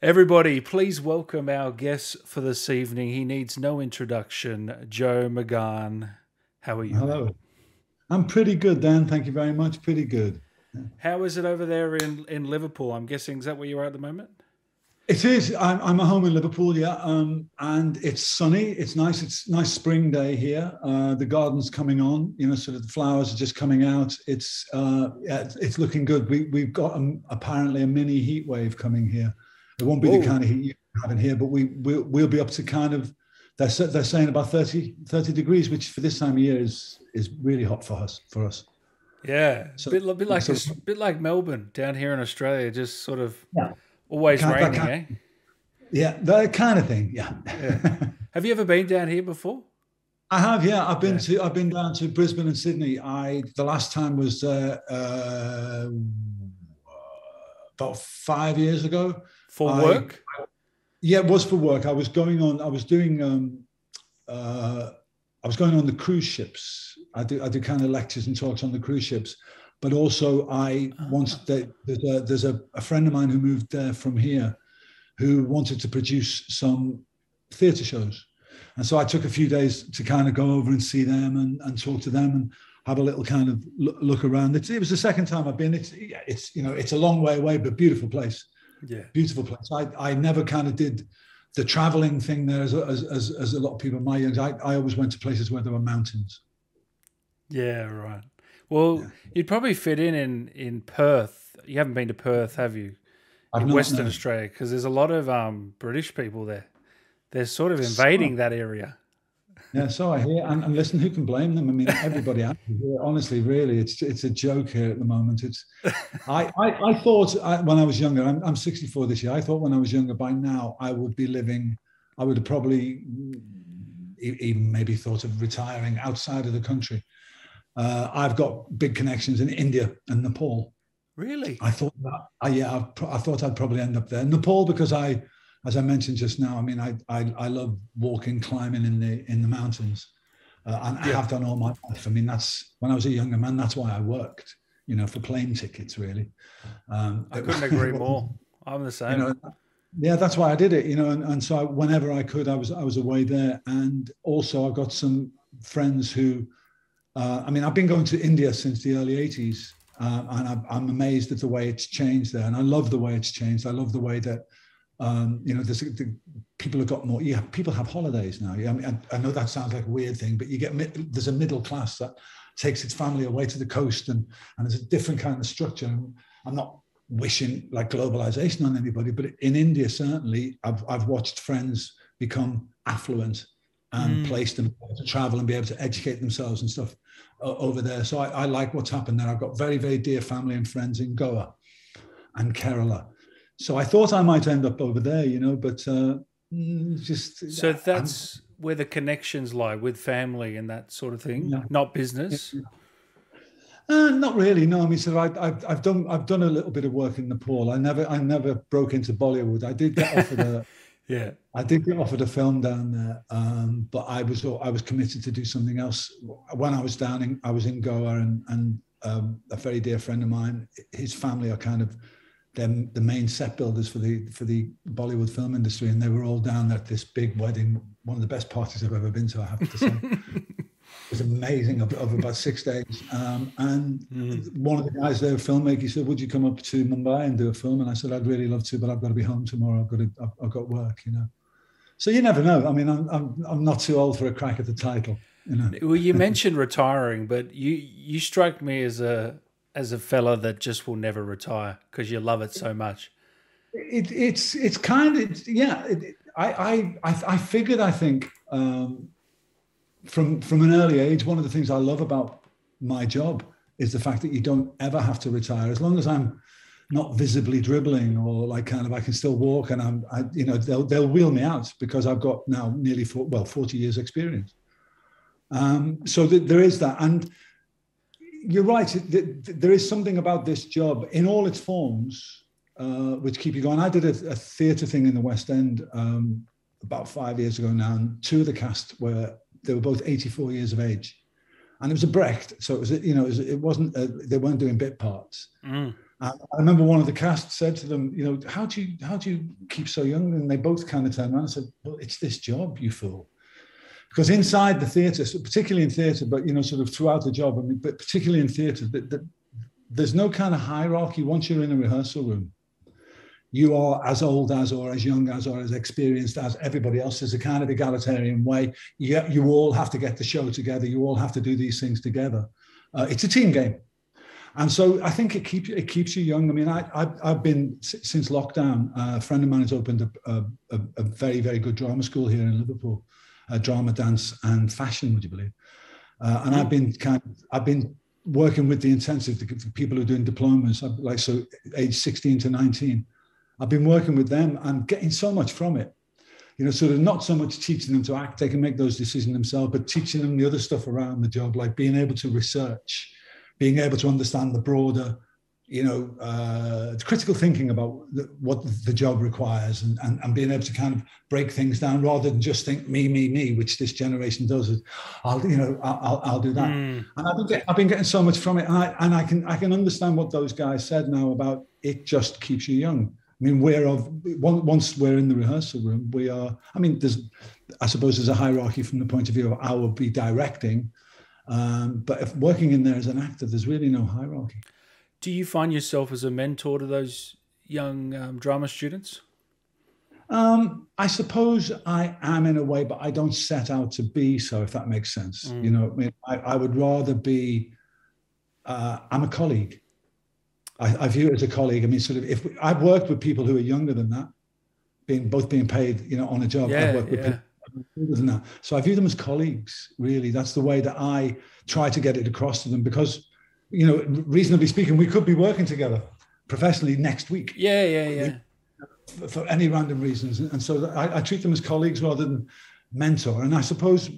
Everybody, please welcome our guest for this evening. He needs no introduction, Joe McGann. How are you? Hello. I'm pretty good, Dan. Thank you very much. Pretty good. How is it over there in, in Liverpool? I'm guessing, is that where you are at the moment? It is. I'm, I'm at home in Liverpool, yeah, um, and it's sunny. It's nice. It's nice spring day here. Uh, the garden's coming on. You know, sort of the flowers are just coming out. It's uh, yeah, it's, it's looking good. We we've got um, apparently a mini heat wave coming here. It won't be Whoa. the kind of heat you have in here, but we we'll, we'll be up to kind of they're they're saying about 30, 30 degrees, which for this time of year is is really hot for us for us. Yeah, so, a bit, a bit like so, a bit like Melbourne down here in Australia, just sort of. Yeah Always kind, raining, kind, eh? Yeah, that kind of thing. Yeah. yeah. Have you ever been down here before? I have, yeah. I've been yeah. to I've been down to Brisbane and Sydney. I the last time was uh, uh, about five years ago. For I, work? Yeah, it was for work. I was going on. I was doing. Um, uh, I was going on the cruise ships. I do I do kind of lectures and talks on the cruise ships, but also I wanted that there's, a, there's a, a, friend of mine who moved there from here who wanted to produce some theatre shows. And so I took a few days to kind of go over and see them and, and talk to them and have a little kind of look around. It, it was the second time I've been. It's, it's, you know, it's a long way away, but beautiful place. Yeah. Beautiful place. I, I never kind of did the traveling thing there as, as, as, as a lot of people my age. I, I always went to places where there were mountains. Yeah, right. Well, yeah. you'd probably fit in, in in Perth. You haven't been to Perth, have you? I've in Western. Australia, because there's a lot of um, British people there. They're sort of invading so, that area. Yeah, so I hear, and, and, listen, who can blame them? I mean, everybody. honestly, really, it's it's a joke here at the moment. It's, I I, I thought I, when I was younger, I'm, I'm 64 this year. I thought when I was younger, by now I would be living. I would have probably even maybe thought of retiring outside of the country. Uh, I've got big connections in India and Nepal. Really? I thought that. I, yeah, I, I, thought I'd probably end up there. Nepal because I, as I mentioned just now, I mean, I I, I love walking, climbing in the in the mountains, uh, and yeah. I have done all my life. I mean, that's when I was a younger man. That's why I worked. You know, for plane tickets, really. Um, I couldn't agree more. I'm the same. You know, yeah, that's why I did it. You know, and, and so I, whenever I could, I was I was away there, and also I got some friends who uh, I mean, I've been going to India since the early 80s, uh, and I'm, I'm, amazed at the way it's changed there. And I love the way it's changed. I love the way that, um, you know, there's, the, people have got more, people have holidays now. Yeah, I, mean, I, I, know that sounds like a weird thing, but you get, there's a middle class that takes its family away to the coast and, and there's a different kind of structure. I'm not wishing like globalization on anybody, but in India, certainly, I've, I've watched friends become affluent and mm. place them to travel and be able to educate themselves and stuff uh, over there. So I, I, like what's happened there. I've got very, very dear family and friends in Goa and Kerala. So I thought I might end up over there, you know, but uh, mm, just. So that's I'm, where the connections lie with family and that sort of thing, not business. Yeah. Uh, not really. No, I mean, so I, have I've done I've done a little bit of work in Nepal. I never I never broke into Bollywood. I did get offered a Yeah, I did get offered a film down there, um, but I was I was committed to do something else. When I was down in I was in Goa, and and um, a very dear friend of mine, his family are kind of them the main set builders for the for the Bollywood film industry, and they were all down at this big wedding, one of the best parties I've ever been to. I have to say. It was amazing of, of about six days. Um, and mm. one of the guys there, a filmmaker, he said, "Would you come up to Mumbai and do a film?" And I said, "I'd really love to, but I've got to be home tomorrow. I've got to, I've, I've got work, you know." So you never know. I mean, I'm, I'm I'm not too old for a crack at the title. You know. Well, you mentioned retiring, but you you strike me as a as a fella that just will never retire because you love it so much. It, it's it's kind of yeah. It, I, I I I figured I think um, from from an early age, one of the things I love about my job is the fact that you don't ever have to retire as long as I'm not visibly dribbling or like kind of I can still walk and I'm I, you know they'll they'll wheel me out because I've got now nearly four, well 40 years experience. Um, so th- there is that and you're right there is something about this job in all its forms uh, which keep you going. I did a, a theatre thing in the West End um, about five years ago now, and two of the cast were they were both 84 years of age, and it was a Brecht, so it was you know it, was, wasn't a, they weren't doing bit parts, mm. I remember one of the cast said to them, you know, how do you how do you keep so young? And they both kind of turned around and said, well, it's this job, you fool. Because inside the theatre, particularly in theatre, but you know, sort of throughout the job, I mean, but particularly in theatre, the, the, there's no kind of hierarchy once you're in a rehearsal room. You are as old as, or as young as, or as experienced as everybody else. There's a kind of egalitarian way. You, you all have to get the show together. You all have to do these things together. Uh, it's a team game and so I think it keeps it keeps you young. I mean, I, I've, I've been since lockdown. Uh, a friend of mine has opened a, a, a, very very good drama school here in Liverpool, uh, drama, dance, and fashion. Would you believe? Uh, and I've been kind of, I've been working with the intensive the, the people who are doing diplomas, like so age 16 to 19. I've been working with them and getting so much from it. You know, sort of not so much teaching them to act; they can make those decisions themselves, but teaching them the other stuff around the job, like being able to research being able to understand the broader, you know, uh, critical thinking about the, what the job requires and, and, and being able to kind of break things down rather than just think me, me, me, which this generation does. Is, I'll, you know, I'll, I'll do that. Mm. And I've been, get, I've been getting so much from it. And I, and I can, I can understand what those guys said now about it just keeps you young. I mean, we're of once we're in the rehearsal room, we are. I mean, there's, I suppose, there's a hierarchy from the point of view of I will be directing, um, but if working in there as an actor, there's really no hierarchy. Do you find yourself as a mentor to those young um, drama students? Um, I suppose I am in a way, but I don't set out to be so, if that makes sense. Mm. You know, I mean, I, I would rather be, uh, I'm a colleague. I, I, view it as a colleague. I mean, sort of, if we, I've worked with people who are younger than that, being both being paid, you know, on a job. Yeah, I've worked with yeah. people than that. So I view them as colleagues, really. That's the way that I try to get it across to them because, you know, reasonably speaking, we could be working together professionally next week. Yeah, yeah, yeah. For, for any random reasons. And so I, I treat them as colleagues rather than mentor. And I suppose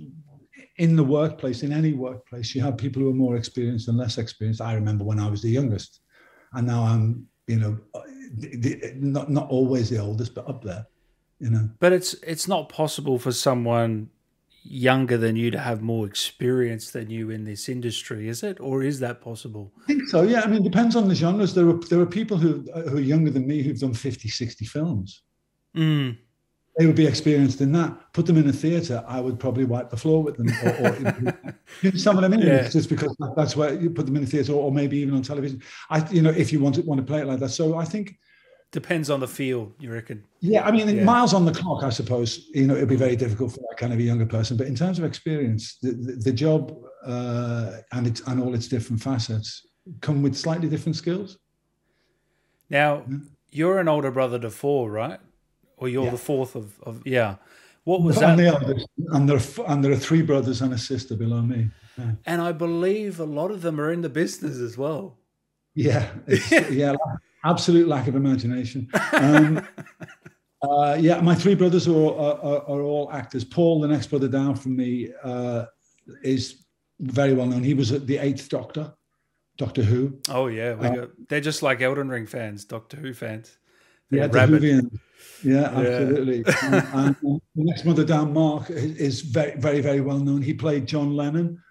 in the workplace, in any workplace, you have people who are more experienced and less experienced. I remember when I was the youngest, and now I'm, you know, not not always the oldest, but up there you know. But it's it's not possible for someone younger than you to have more experience than you in this industry, is it? Or is that possible? I think so, yeah. I mean, it depends on the genres. There are, there are people who, who are younger than me who've done 50, 60 films. Mm. They would be experienced in that. Put them in a theatre, I would probably wipe the floor with them. Or, or you understand what I mean? Yeah. Just because that's where you put them in a theatre, or, or maybe even on television. I, you know, if you want to want to play it like that. So I think Depends on the field, you reckon? Yeah, I mean, yeah. miles on the clock, I suppose. You know, it'd be very difficult for that kind of a younger person. But in terms of experience, the, the, the job uh, and its and all its different facets come with slightly different skills. Now, yeah. you're an older brother to four, right? Or you're yeah. the fourth of, of yeah. What was that? The and there are and there are three brothers and a sister below me. And I believe a lot of them are in the business as well. Yeah, yeah absolute lack of imagination. Um, uh, yeah, my three brothers are, are, are, all actors. Paul, the next brother down from me, uh, is very well known. He was the Eighth Doctor, Doctor Who. Oh yeah, uh, got, they're just like Elden Ring fans, Doctor Who fans. They're yeah, the Whovian. Yeah, absolutely. Yeah. and, and the next brother down, Mark, is very, very, very well known. He played John Lennon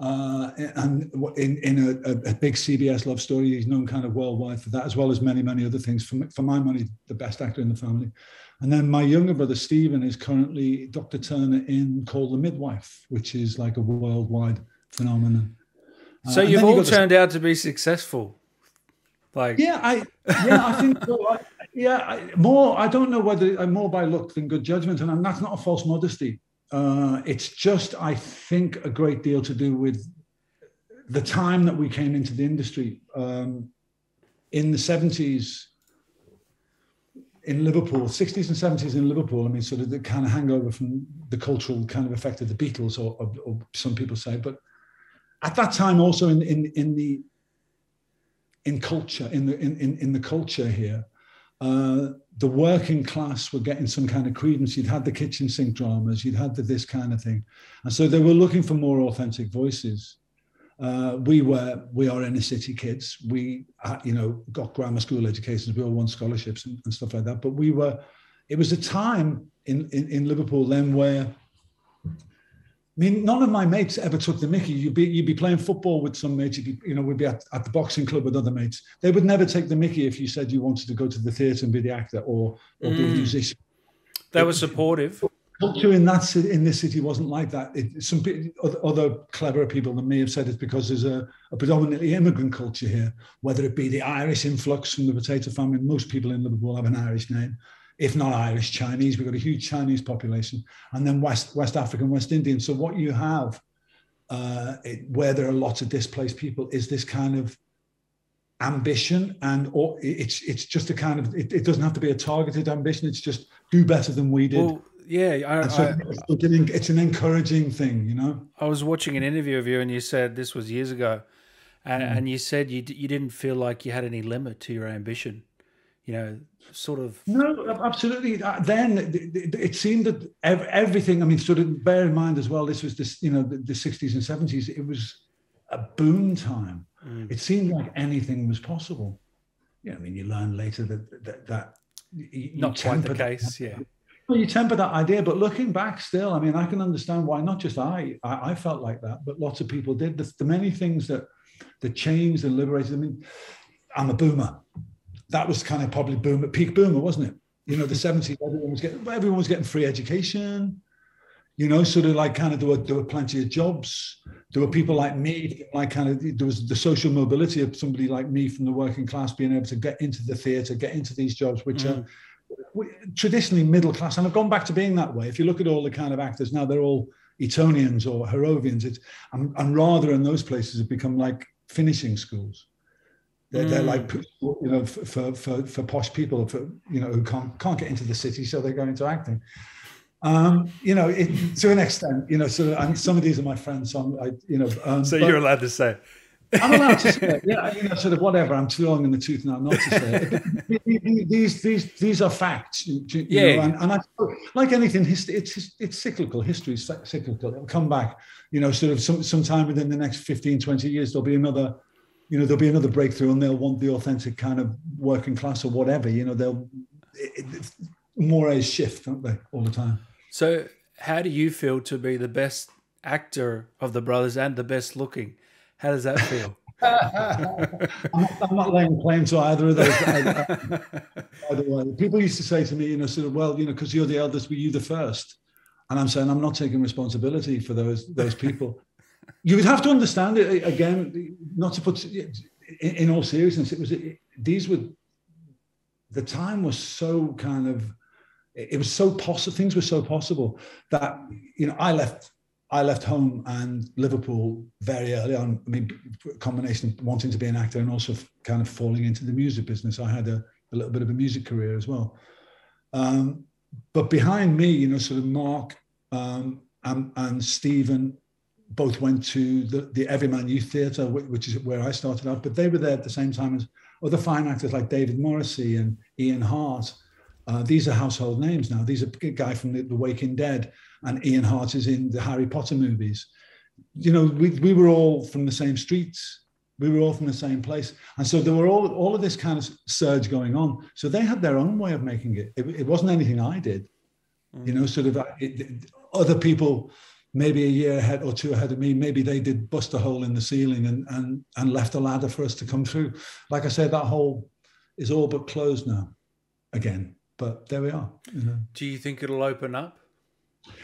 uh, and in, in a, a, big CBS love story, he's known kind of worldwide for that, as well as many, many other things. For, for my money, the best actor in the family. And then my younger brother, Stephen, is currently Dr. Turner in Call the Midwife, which is like a worldwide phenomenon. Uh, so uh, you've all turned out to be successful. Like yeah, I yeah, I think so. I, yeah, I, more. I don't know whether I'm more by luck than good judgment, and that's not a false modesty. Uh, it's just, I think, a great deal to do with the time that we came into the industry. Um, in the 70s, in Liverpool, 60s and 70s in Liverpool, I mean, sort of the kind of hangover from the cultural kind of effect of the Beatles, or, or, or some people say. But at that time, also in, in, in the in culture, in the in, in, in the culture here, uh, the working class were getting some kind of credence. You'd had the kitchen sink dramas, you'd had the, this kind of thing, and so they were looking for more authentic voices. Uh, we were we are inner city kids. We uh, you know got grammar school educations. We all won scholarships and, and stuff like that. But we were. It was a time in, in, in Liverpool then where mean, none of my mates ever took the Mickey. You'd be you'd be playing football with some mates. You'd be, you know, we'd be at, at the boxing club with other mates. They would never take the Mickey if you said you wanted to go to the theatre and be the actor or, or mm. be a mm. musician. They were supportive. Culture in that city, in this city wasn't like that. It, some other cleverer people than me have said it's because there's a, a, predominantly immigrant culture here. Whether it be the Irish influx from the potato famine, most people in Liverpool have an Irish name if not Irish, Chinese. We've got a huge Chinese population, and then West West African, West Indian. So what you have, uh, it, where there are lots of displaced people, is this kind of ambition, and or it's it's just a kind of it, it doesn't have to be a targeted ambition. It's just do better than we did. Well, yeah, I, so I, it's, an, encouraging thing, you know. I was watching an interview of you, and you said this was years ago, and, mm. and you said you you didn't feel like you had any limit to your ambition you know, sort of. No, absolutely. Uh, then it seemed that everything. I mean, sort of bear in mind as well. This was this, you know, the, 60s and 70s. It was a boom time. Mm. It seemed like anything was possible. Yeah, I mean, you learn later that that, that not quite the case. That, yeah. Well, you temper that idea, but looking back, still, I mean, I can understand why not just I, I, I felt like that, but lots of people did. The, the many things that that changed and liberated. I mean, I'm a boomer that was kind of probably boom at peak boomer, wasn't it? You know, the 70s, everyone was getting everyone was getting free education, you know, sort of like kind of there were there were plenty of jobs. There were people like me, like kind of there was the social mobility of somebody like me from the working class being able to get into the theatre, get into these jobs, which mm. are traditionally middle class, and I've gone back to being that way. If you look at all the kind of actors now, they're all Etonians or Harrovians. It's and, and rather in those places have become like finishing schools. They're, mm. they're like you know for, for for posh people for you know who can't can't get into the city, so they go into acting. Um, you know, it, to an extent, you know, so and some of these are my friends. Some, I, you know, um, so you're allowed to say. I'm allowed to say it. Yeah, you know, sort of whatever. I'm too long in the tooth now not to say it. these, these, these are facts. You yeah. Know, and, and I, like anything, history, it's it's cyclical. History is cyclical. It'll come back. You know, sort of some sometime within the next 15, 20 years, there'll be another you know there'll be another breakthrough and they'll want the authentic kind of working class or whatever you know they'll it, it, more a shift don't they all the time so how do you feel to be the best actor of the brothers and the best looking how does that feel I'm, not, I'm, not, laying claim to either of those. By the way, people used to say to me, you know, sort of, well, you know, because you're the eldest, were you the first? And I'm saying I'm not taking responsibility for those those people you would have to understand it again, not to put in, all seriousness. It was it, these were the time was so kind of it was so possible. Things were so possible that you know I left I left home and Liverpool very early on. I mean, combination of wanting to be an actor and also kind of falling into the music business. I had a, a little bit of a music career as well. Um, but behind me, you know, sort of Mark um, and, and Stephen both went to the, the Everyman Youth Theatre, which is where I started out, but they were there at the same time as other fine actors like David Morrissey and Ian Hart. Uh, these are household names now. These are a guy from the, the Walking Dead, and Ian Hart is in the Harry Potter movies. You know, we, we were all from the same streets. We were all from the same place. And so there were all, all of this kind of surge going on. So they had their own way of making it. It, it wasn't anything I did. Mm. You know, sort of uh, it, it, other people maybe a year ahead or two ahead of me, maybe they did bust a hole in the ceiling and and and left a ladder for us to come through. Like I said, that hole is all but closed now, again. But there we are. You know. Do you think it'll open up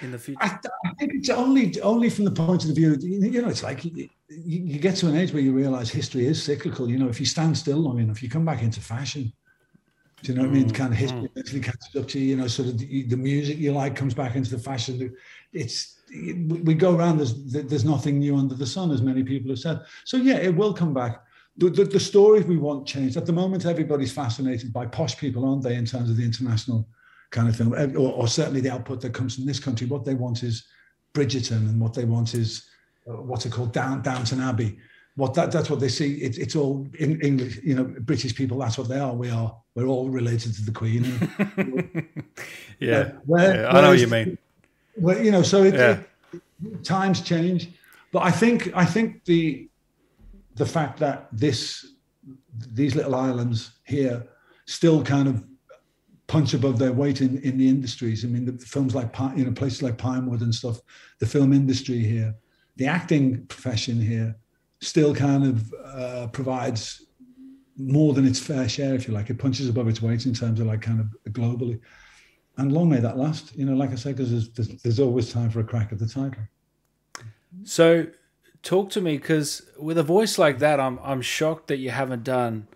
in the future? I, I, think it's only only from the point of view. You know, it's like you, you get to an age where you realize history is cyclical. You know, if you stand still long enough, you come back into fashion. Do you know what I mean? Mm, kind of history mm. eventually catches up to you. You know, sort of the, the, music you like comes back into the fashion. It's we go around. There's there's nothing new under the sun, as many people have said. So yeah, it will come back. The, the, the stories we want changed. At the moment, everybody's fascinated by posh people, aren't they? In terms of the international kind of film, or, or certainly the output that comes from this country. What they want is Bridgerton, and what they want is uh, what's it called, Down Downton Abbey what that that's what they see. It, it's all in English, you know, British people. That's what they are. We are. We're all related to the Queen. yeah, where, yeah I know what you mean. Well, you know, so it, yeah. it, times change, but I think I think the the fact that this these little islands here still kind of punch above their weight in, in the industries. I mean, the, films like you know places like Pinewood and stuff, the film industry here, the acting profession here, still kind of uh, provides more than its fair share, if you like. It punches above its weight in terms of like kind of globally. And long may that last. You know, like I said, because there's, there's, there's always time for a crack at the title. So, talk to me because with a voice like that, I'm I'm shocked that you haven't done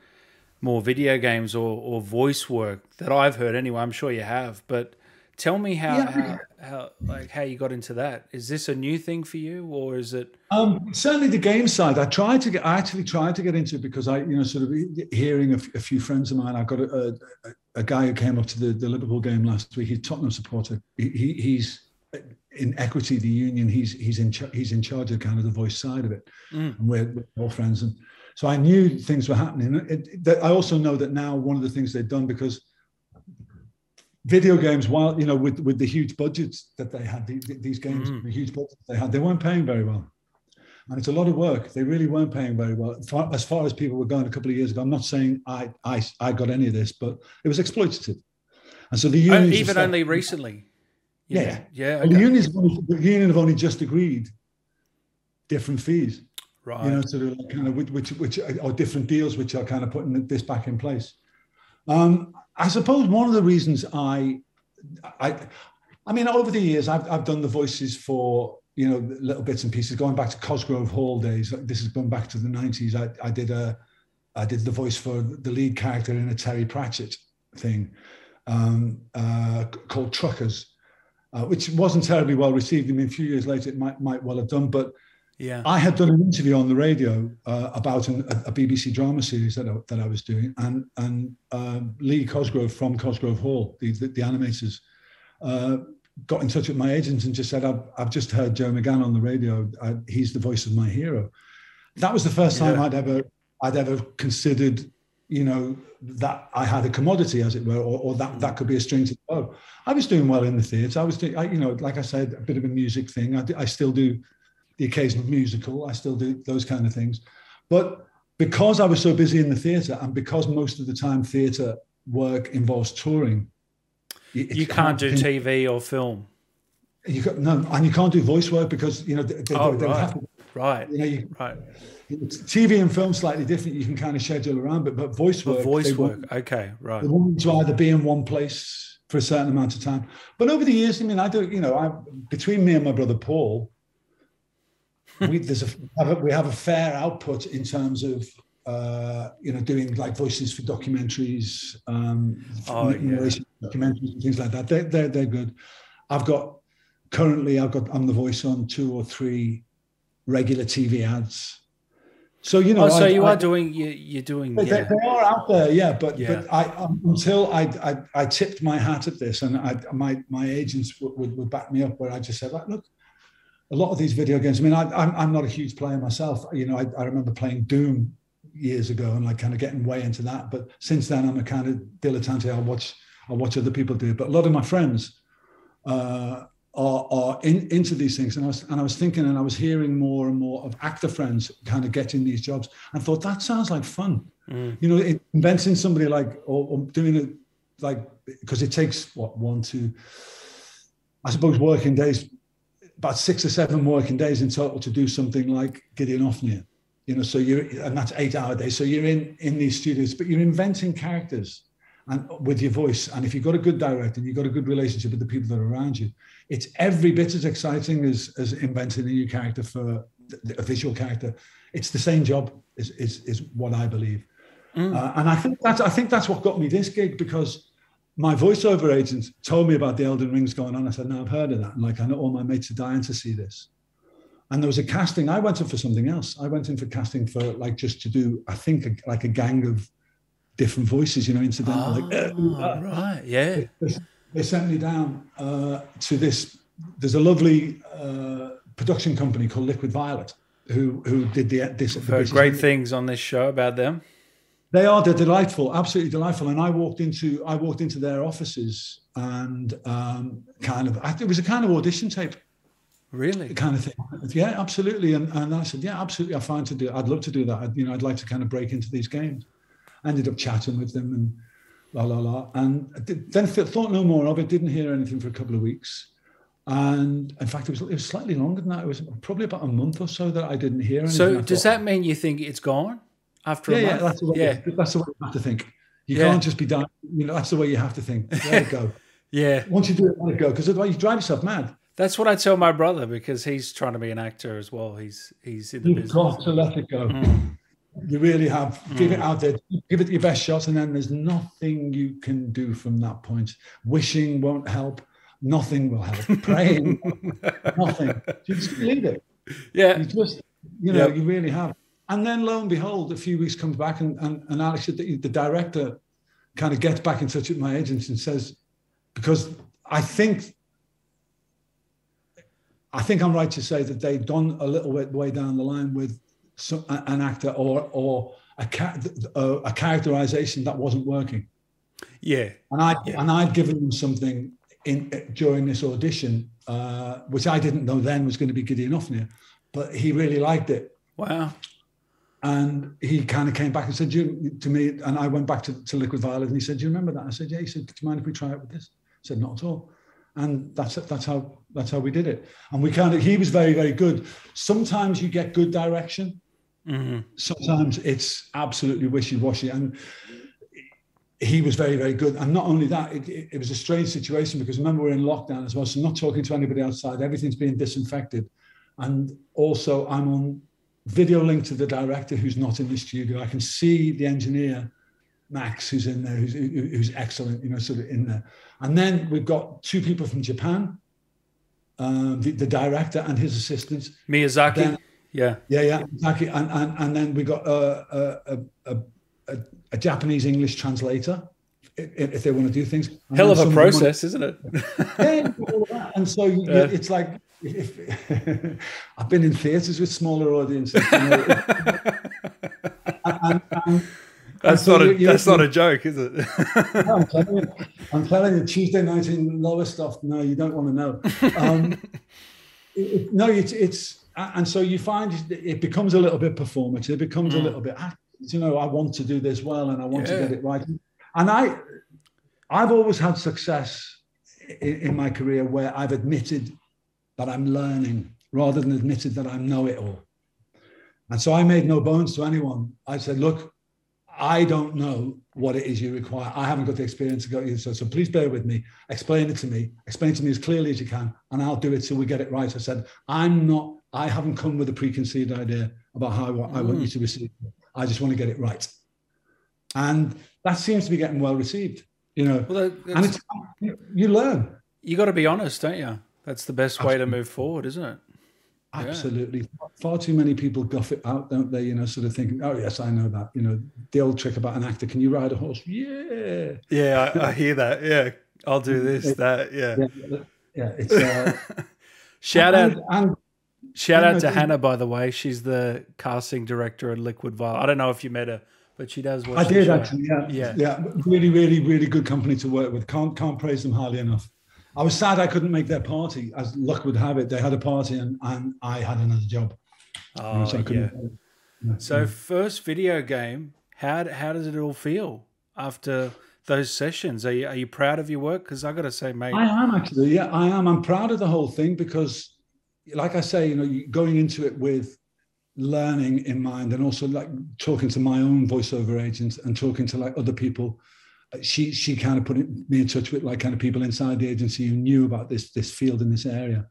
more video games or, or voice work that I've heard anyway. I'm sure you have, but tell me how, yeah. how, how like how you got into that. Is this a new thing for you, or is it? Um, certainly the game side. I tried to get. I actually tried to get into it because I, you know, sort of hearing a, f- a few friends of mine. I got a, a, a, guy who came up to the, the Liverpool game last week. He's Tottenham supporter. He, he, he's in equity the union. He's he's in he's in charge of kind of the voice side of it, mm. and we're, we're all friends and so I knew things were happening. It, it, I also know that now one of the things they've done because video games, while you know, with with the huge budgets that they had, the, these games, mm. the huge budgets they had, they weren't paying very well, and it's a lot of work. They really weren't paying very well. As far as people were going a couple of years ago, I'm not saying I I I got any of this, but it was exploitative, and so the union even only recently. Yeah, yeah. yeah okay. the, unions, the union have only just agreed different fees. Right. You know, sort of like kind of which, which, which are different deals which are kind of putting this back in place. Um, I suppose one of the reasons I, I, I mean, over the years I've I've done the voices for you know little bits and pieces going back to Cosgrove Hall days. This is going back to the nineties. I, I did a, I did the voice for the lead character in a Terry Pratchett thing, um, uh, called Truckers, uh, which wasn't terribly well received. I mean, a few years later it might might well have done, but yeah. I had done an interview on the radio uh, about an, a, BBC drama series that I, that I was doing, and and um, Lee Cosgrove from Cosgrove Hall, the the, the animators, uh, got in touch with my agent and just said, "I've, I've just heard Joe McGann on the radio. I, he's the voice of my hero." That was the first time. I'd ever I'd ever considered, you know, that I had a commodity, as it were, or, or that that could be a string to the bow. I was doing well in the theatre. I was doing, I, you know, like I said, a bit of a music thing. I, I still do the occasional musical. I still do those kind of things. But because I was so busy in the theatre and because most of the time theatre work involves touring, you can't do TV or film. You got, no, and you can't do voice work because you know they, oh, they, right. To, right. You know, you, right. TV and film slightly different. You can kind of schedule around, but but voice work. But voice work. Want, okay, right. They want to either be in one place for a certain amount of time. But over the years, I mean, I do. You know, I between me and my brother Paul, we, there's a, we have a fair output in terms of uh, you know doing like voices for documentaries, um, oh, yeah. documentaries and things like that. They're, they're they're good. I've got currently I've got I'm the voice on two or three regular TV ads. So you know, oh, so I, you I, are doing you, you're doing. They, yeah. they, are out there, yeah. But yeah. but I um, until I, I, I tipped my hat at this, and I my my agents would, would, would back me up, where I just said, like, look, a lot of these video games. I mean, I, am I'm, I'm not a huge player myself. You know, I, I remember playing Doom years ago and like kind of getting way into that. But since then, I'm a kind of dilettante. I watch I watch other people do it. But a lot of my friends uh, are are in, into these things. And I was and I was thinking, and I was hearing more and more of actor friends kind of getting these jobs, and thought that sounds like fun. Mm. You know, inventing somebody like or, or doing it like because it takes what one two. I suppose working days about six or seven working days in total to do something like Gideon Ofnir. You know, so you're and that's eight hour days. So you're in in these studios, but you're inventing characters and with your voice. And if you've got a good director and you've got a good relationship with the people that are around you, it's every bit as exciting as as inventing a new character for a visual character. It's the same job, is is, is what I believe. Mm. Uh, and I think that's I think that's what got me this gig because my voiceover agent told me about the Elden Rings going on. I said, "No, I've heard of that." And like, I know all my mates are dying to see this. And there was a casting. I went in for something else. I went in for casting for like just to do, I think, a, like a gang of different voices, you know, incidental. Oh, like, uh, right, yeah. They, they, sent me down uh, to this. There's a lovely uh, production company called Liquid Violet who who did the this. I've heard great things on this show about them. They are. They're delightful, absolutely delightful. And I walked into I walked into their offices and um, kind of it was a kind of audition tape. Really? Kind of thing. Yeah, absolutely. And, and I said, yeah, absolutely. I find to do. I'd love to do that. I'd, you know, I'd like to kind of break into these games. I ended up chatting with them and la la la. And then thought no more of it. Didn't hear anything for a couple of weeks. And in fact, it was, it was slightly longer than that. It was probably about a month or so that I didn't hear anything. So, does that mean you think it's gone after yeah, a month? Yeah, that's the way, yeah. that's the way you have to think. You yeah. can't just be done. You know, that's the way you have to think. Let it go. yeah. Once you do it, let it go, because otherwise you drive yourself mad. That's what I tell my brother because he's trying to be an actor as well. He's he's in the You've business. got to let it go. Mm. You really have. Give it mm. out there. Give it your best shot, and then there's nothing you can do from that point. Wishing won't help nothing will help. Praying, nothing. You just leave it. Yeah. You just, you know, yep. you really have. And then lo and behold, a few weeks comes back and, and, and Alex, the, the director, kind of gets back in touch with my agents and says, because I think I think I'm right to say that they'd gone a little bit way down the line with some, an actor or or a, a, a characterization that wasn't working. Yeah, and I yeah. and I'd given them something in during this audition, uh, which I didn't know then was going to be Gideon Ofnir, but he really liked it. Wow. And he kind of came back and said you, to me, and I went back to, to Liquid Violet, and he said, "Do you remember that?" I said, "Yeah." He said, "Do you mind if we try it with this?" I said, "Not at all." And that's that's how that's how we did it. And we kind of he was very very good. Sometimes you get good direction. Mm-hmm. Sometimes it's absolutely wishy washy. And he was very, very good. And not only that, it, it, it, was a strange situation because remember we're in lockdown as well, so not talking to anybody outside. Everything's being disinfected, and also I'm on video link to the director who's not in the studio. I can see the engineer Max who's in there, who's, who's excellent, you know, sort of in there. And then we've got two people from Japan, um, the, the, director and his assistants. Miyazaki. Then, yeah. Yeah, yeah, Miyazaki. And, and, and then we got a, a, a, a Japanese English translator if, if, they want to do things. And Hell of a process, isn't it? yeah, and so you, yeah. it's like if, I've been in theatres with smaller audiences. You know, and, and, that's so not a that's not a joke, is it? no, I'm, telling you, I'm telling you, Tuesday night in Lowestoft. No, you don't want to know. Um, it, no, it's it's and so you find it becomes a little bit performative. It becomes mm. a little bit you know, I want to do this well and I want yeah. to get it right. And I, I've always had success in, in, my career where I've admitted that I'm learning rather than admitted that I know it all. And so I made no bones to anyone. I said, look, I don't know what it is you require. I haven't got the experience to go you. So, so please bear with me. Explain it to me. Explain it to me as clearly as you can, and I'll do it till we get it right. I said, I'm not, I haven't come with a preconceived idea about how I want, I want you mm. to receive it. I just want to get it right. And that seems to be getting well received, you know. Well, and it's, you learn. You got to be honest, don't you? That's the best way to move forward, isn't it? Absolutely. Yeah. Far too many people guff it out, don't they? You know, sort of thinking, oh, yes, I know that. You know, the old trick about an actor can you ride a horse? Yeah. Yeah, I, I hear that. Yeah. I'll do this, it, that. Yeah. Yeah. yeah it's, uh, Shout and, out. And, Shout out to Hannah, by the way. She's the casting director at Liquid Violet. I don't know if you met her, but she does. Work. I did actually. Yeah, yeah, yeah. Really, really, really good company to work with. Can't can't praise them highly enough. I was sad I couldn't make their party. As luck would have it, they had a party and, and I had another job. Oh, so yeah. So first video game. How how does it all feel after those sessions? Are you are you proud of your work? Because I got to say, mate, I am actually. Yeah, I am. I'm proud of the whole thing because like I say, you know, going into it with learning in mind and also like talking to my own voiceover agents and talking to like other people she she kind of put me in touch with like kind of people inside the agency who knew about this this field in this area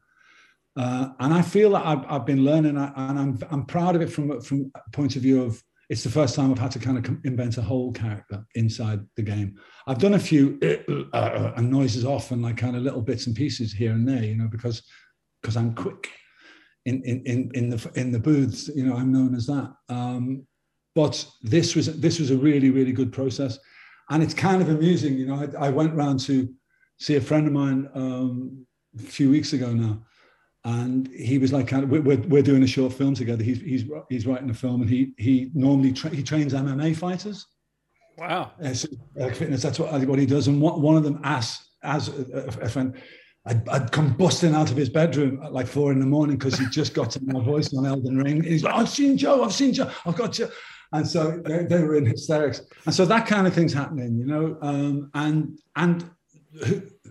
uh, and I feel that I've, I've been learning and I'm I'm proud of it from from point of view of it's the first time I've had to kind of invent a whole character inside the game. I've done a few uh, uh, and noises off and like kind of little bits and pieces here and there, you know, because because I'm quick in, in, in, the, in the booths. You know, I'm known as that. Um, but this was, this was a really, really good process. And it's kind of amusing. You know, I, I went round to see a friend of mine um, a few weeks ago now. And he was like, kind of, we're, we're doing a short film together. He's, he's, he's writing a film and he, he normally, tra- he trains MMA fighters. Wow. Uh, so, uh, fitness, that's what, what he does. And one, one of them asked, as a, a, friend, I'd, I'd, come busting out of his bedroom at like four in the morning because he just got to my voice on Elden Ring. And he's like, I've seen Joe, I've seen Joe, I've got Joe. And so they, they, were in hysterics. And so that kind of thing's happening, you know. Um, and and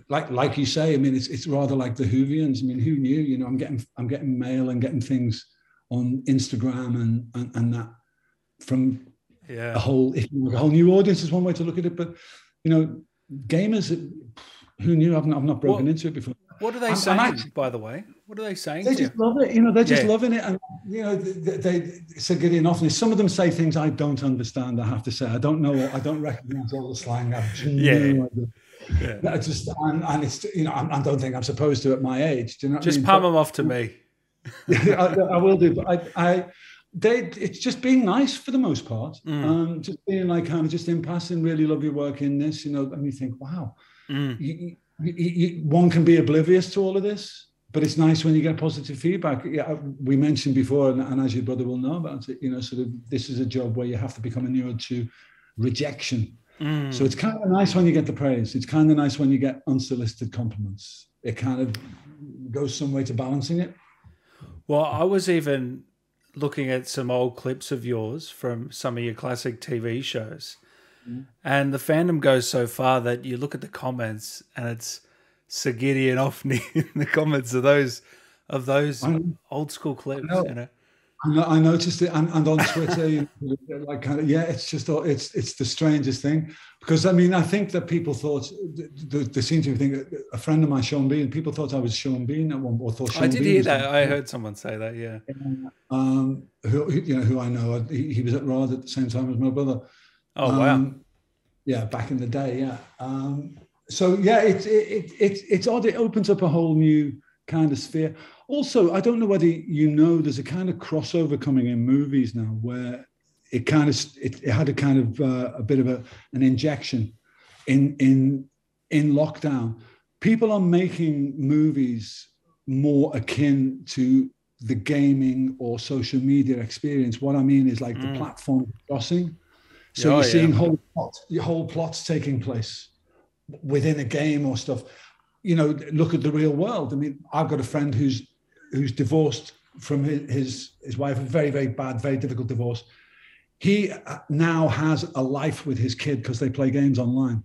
like like you say, I mean, it's it's rather like the Whovians. I mean, who knew? You know, I'm getting I'm getting mail and getting things on Instagram and and, and that from yeah. a whole a whole new audience is one way to look at it. But you know, gamers, who knew? I've not, I've not broken into it before. What are they saying, actually, by the way? What are they saying? They just you? love it. You know, they're just yeah. loving it. And, you know, they, they, they Gideon often, some of them say things I don't understand, I have to say. I don't know, I don't recognize all the slang. I've yeah. yeah. I just, and, and, it's, you know, I, I, don't think I'm supposed to at my age. Do you know just I mean? palm but, them off to me. I, I, will do. But I, I, they, it's just being nice for the most part. Mm. Um, just being like I'm just in passing, really love your work in this, you know, and you think, wow, mm. you, you, you, one can be oblivious to all of this, but it's nice when you get positive feedback. Yeah, we mentioned before, and, and, as your brother will know about it, you know, sort of this is a job where you have to become inured to rejection. Mm. So it's kind of nice when you get the praise. It's kind of nice when you get unsolicited compliments. It kind of goes some way to balancing it. Well, I was even looking at some old clips of yours from some of your classic TV shows and the fandom goes so far that you look at the comments and it's Sir Gideon Ofnir in the comments of those of those old school clips. You know. I noticed it, and, and on Twitter, you know, like kind of, yeah, it's just it's it's the strangest thing because I mean I think that people thought they seem to think a friend of mine, Sean Bean, people thought I was Sean Bean at one or thought Sean I did Bean hear that. I heard someone say that. Yeah. Um, who you know who I know, he, he was at RADA at the same time as my brother. Oh wow! Um, yeah, back in the day, yeah. Um, so yeah, it's it, it, it's odd. It opens up a whole new kind of sphere. Also, I don't know whether you know, there's a kind of crossover coming in movies now where it kind of it, it had a kind of uh, a bit of a, an injection in in in lockdown. People are making movies more akin to the gaming or social media experience. What I mean is like mm. the platform crossing. So oh, you're seeing whole plot, your whole plots taking place within a game or stuff. You know, look at the real world. I mean, I've got a friend who's who's divorced from his his, wife, a very very bad, very difficult divorce. He uh, now has a life with his kid because they play games online.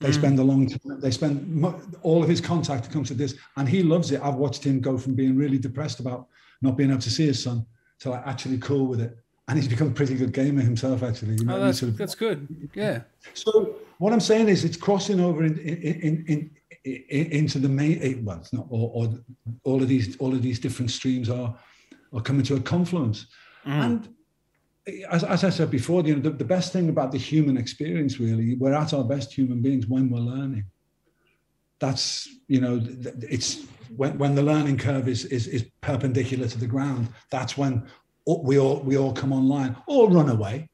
They mm. spend a long time. They spend all of his contact comes to this, and he loves it. I've watched him go from being really depressed about not being able to see his son to like actually cool with it and he's become a pretty good gamer himself, actually. You know, oh, that's, sort of, that's good. Yeah. So what I'm saying is, it's crossing over in, in, in, in into the main. Eh, well, it's not all, all, all of these all of these different streams are are coming to a confluence, mm. and as, as, I said before, you know, the, the best thing about the human experience, really, we're at our best human beings when we're learning. That's you know, it's when, when the learning curve is, is is perpendicular to the ground. That's when we all we all come online or run away.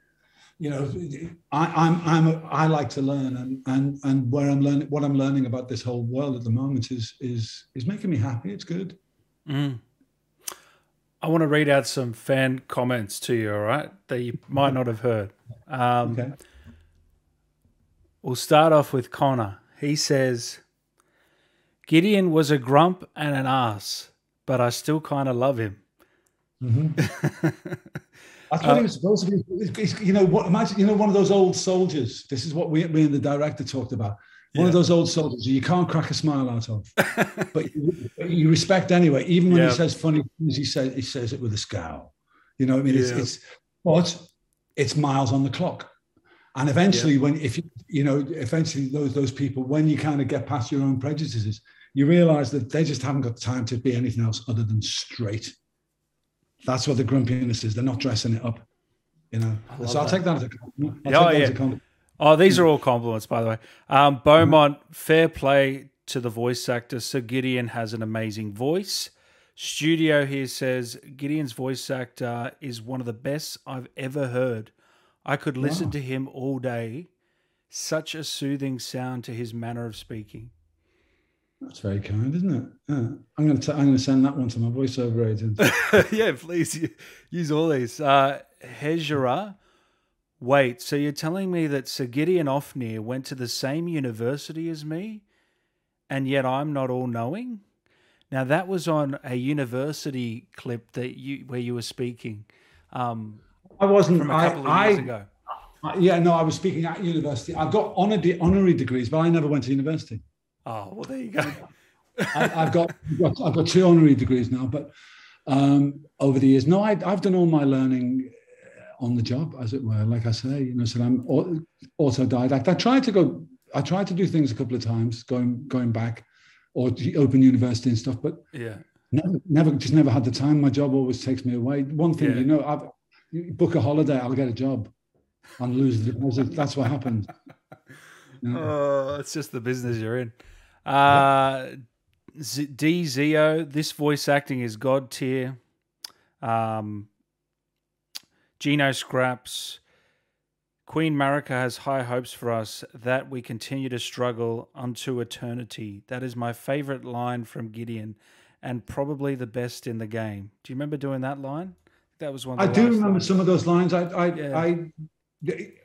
You know, I, I'm I'm a, I like to learn, and and and where I'm learning, what I'm learning about this whole world at the moment is is is making me happy. It's good. Mm. I want to read out some fan comments to you, all right, that you might not have heard. Um, okay. We'll start off with Connor. He says, Gideon was a grump and an ass, but I still kind of love him. Mm-hmm. I thought uh, he was supposed to be, you know, what, imagine, you know, one of those old soldiers. This is what we, me and the director talked about. One yeah. of those old soldiers you can't crack a smile out of, but you, you, respect anyway. Even when yeah. he says funny things, he says he says it with a scowl. You know, what I mean, it's, yeah. it's but it's miles on the clock. And eventually, when if you you know, eventually those those people, when you kind of get past your own prejudices, you realize that they just haven't got time to be anything else other than straight. That's what the grumpiness is. They're not dressing it up. You know. So that. I'll take that as a compliment. oh, yeah. Compliment. Oh, these are all compliments, by the way. Um, Beaumont, mm-hmm. fair play to the voice actor. Sir Gideon has an amazing voice. Studio here says Gideon's voice actor is one of the best I've ever heard. I could listen wow. to him all day. Such a soothing sound to his manner of speaking. That's very kind, isn't it? Yeah. I'm going to I'm going to send that one to my voiceover agent. yeah, please use all these. Uh, Hejera, wait. So you're telling me that Sir Gideon Ofnir went to the same university as me, and yet I'm not all knowing? Now that was on a university clip that you where you were speaking. Um, I wasn't. From a couple I, of years I, ago. yeah, no, I was speaking at university. I've got honor honorary degrees, but I never went to university. Oh well, there you go. I, have got, I've got I've got two honorary degrees now, but um, over the years, no, I, I've done all my learning on the job, as it were. Like I say, you know, so I'm autodidact. I tried to go. I tried to do things a couple of times, going going back, or open university and stuff. But yeah, never, never just never had the time. My job always takes me away. One thing, yeah. you know, I've, you book a holiday, I'll get a job, and lose the deposit. That's what happened. You know? Oh, it's just the business you're in. Uh, Z- D Zio, this voice acting is god tier. Um, Gino Scraps. Queen Marika has high hopes for us that we continue to struggle unto eternity. That is my favorite line from Gideon and probably the best in the game. Do you remember doing that line? That was one. I do remember lines. some of those lines. I, I, yeah. I,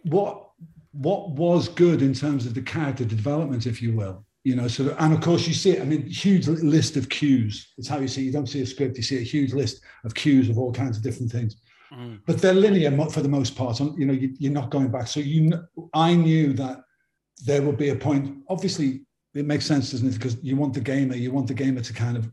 what, what was good in terms of the character development, if you will, you know. So, and of course, you see it. I mean, huge list of cues. It's how you see. You don't see a script. You see a huge list of cues of all kinds of different things. Mm. But they're linear for the most part. On, you know, you, are not going back. So you, I knew that there would be a point. Obviously, it makes sense, doesn't it? Because you want the gamer, you want the gamer to kind of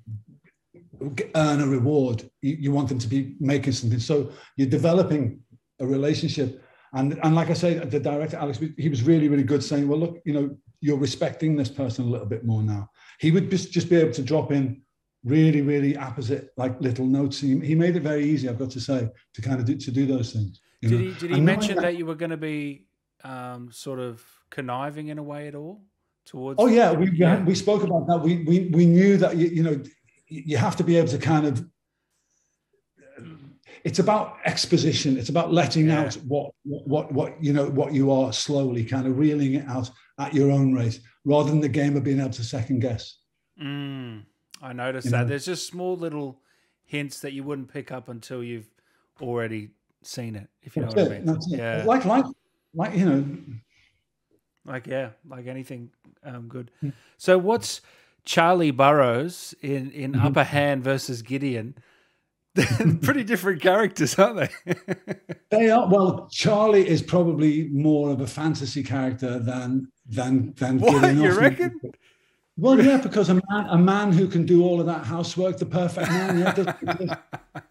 earn a reward. You, you want them to be making something. So you're developing a relationship. And, and like I say, the director, Alex, he was really, really good saying, well, look, you know, you're respecting this person a little bit more now. He would just, just be able to drop in really, really apposite, like little notes. He, he made it very easy, I've got to say, to kind of do, to do those things. Did know? he, did he mention that, that, you were going to be um, sort of conniving in a way at all towards? Oh yeah, we, yeah. we spoke about that. We, we, we knew that, you, you know, you have to be able to kind of it's about exposition it's about letting yeah. out what what what you know what you are slowly kind of reeling it out at your own rate rather than the gamer being able to second guess mm. I noticed you that. Know? There's just small little hints that you wouldn't pick up until you've already seen it, if you know That's what it. I mean. yeah. Like, like, like, you know. Like, yeah, like anything um, good. Mm. So, what's Charlie Burrows in, in mm-hmm. Upper Hand versus Gideon? pretty different characters, aren't they? they are. Well, Charlie is probably more of a fantasy character than than than what, Gideon. You reckon? Well, yeah, because a man, a man who can do all of that housework, the perfect man, yeah, doesn't,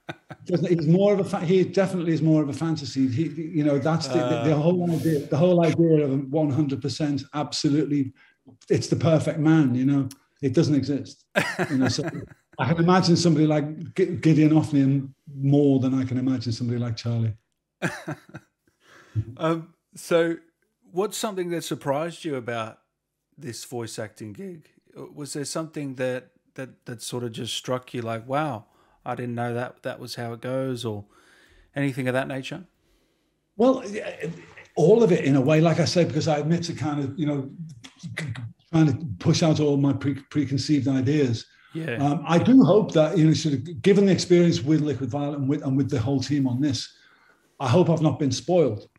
doesn't, he's more of a fa- he definitely is more of a fantasy. He, you know, that's the, uh, the, the, whole idea. The whole idea of one hundred percent, absolutely, it's the perfect man. You know, it doesn't exist. You know, so I can imagine somebody like Gideon Ofnir more than I can imagine somebody like Charlie. um, so, what's something that surprised you about this voice acting gig? was there something that that that sort of just struck you like, wow, I didn't know that that was how it goes, or anything of that nature? Well, all of it in a way, like I said, because I admit to kind of you know trying to push out all my pre- preconceived ideas. Yeah. Um, I do hope that you know, sort of given the experience with Liquid Violet and with and with the whole team on this, I hope I've not been spoiled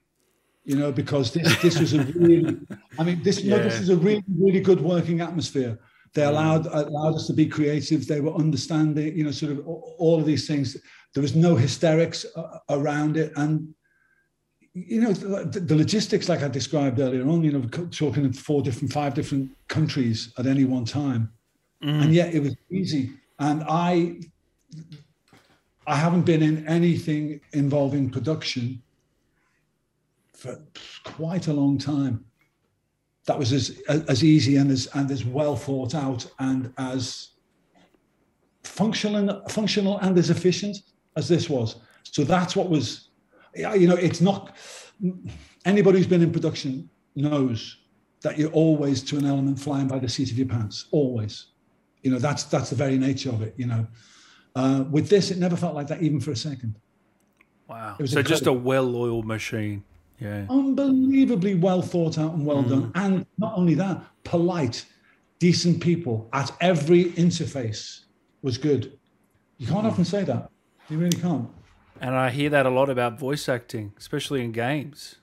you know, because this this was a really, I mean, this yeah. no, this is a really really good working atmosphere. They allowed allowed us to be creative. They were understanding, you know, sort of all of these things. There was no hysterics uh, around it, and you know, the, the logistics, like I described earlier on, you know, talking in four different, five different countries at any one time, mm. and yet it was easy. And I, I haven't been in anything involving production for quite a long time. That was as as easy and as and as well thought out and as functional functional and as efficient as this was. So that's what was, you know, it's not anybody who's been in production knows that you're always to an element flying by the seat of your pants. Always, you know, that's that's the very nature of it. You know, uh, with this, it never felt like that even for a second. Wow. so incredible. just a well-oiled machine. Yeah. Unbelievably well thought out and well mm. done. And not only that, polite, decent people at every interface was good. You can't mm. often say that. You really can't. And I hear that a lot about voice acting, especially in games.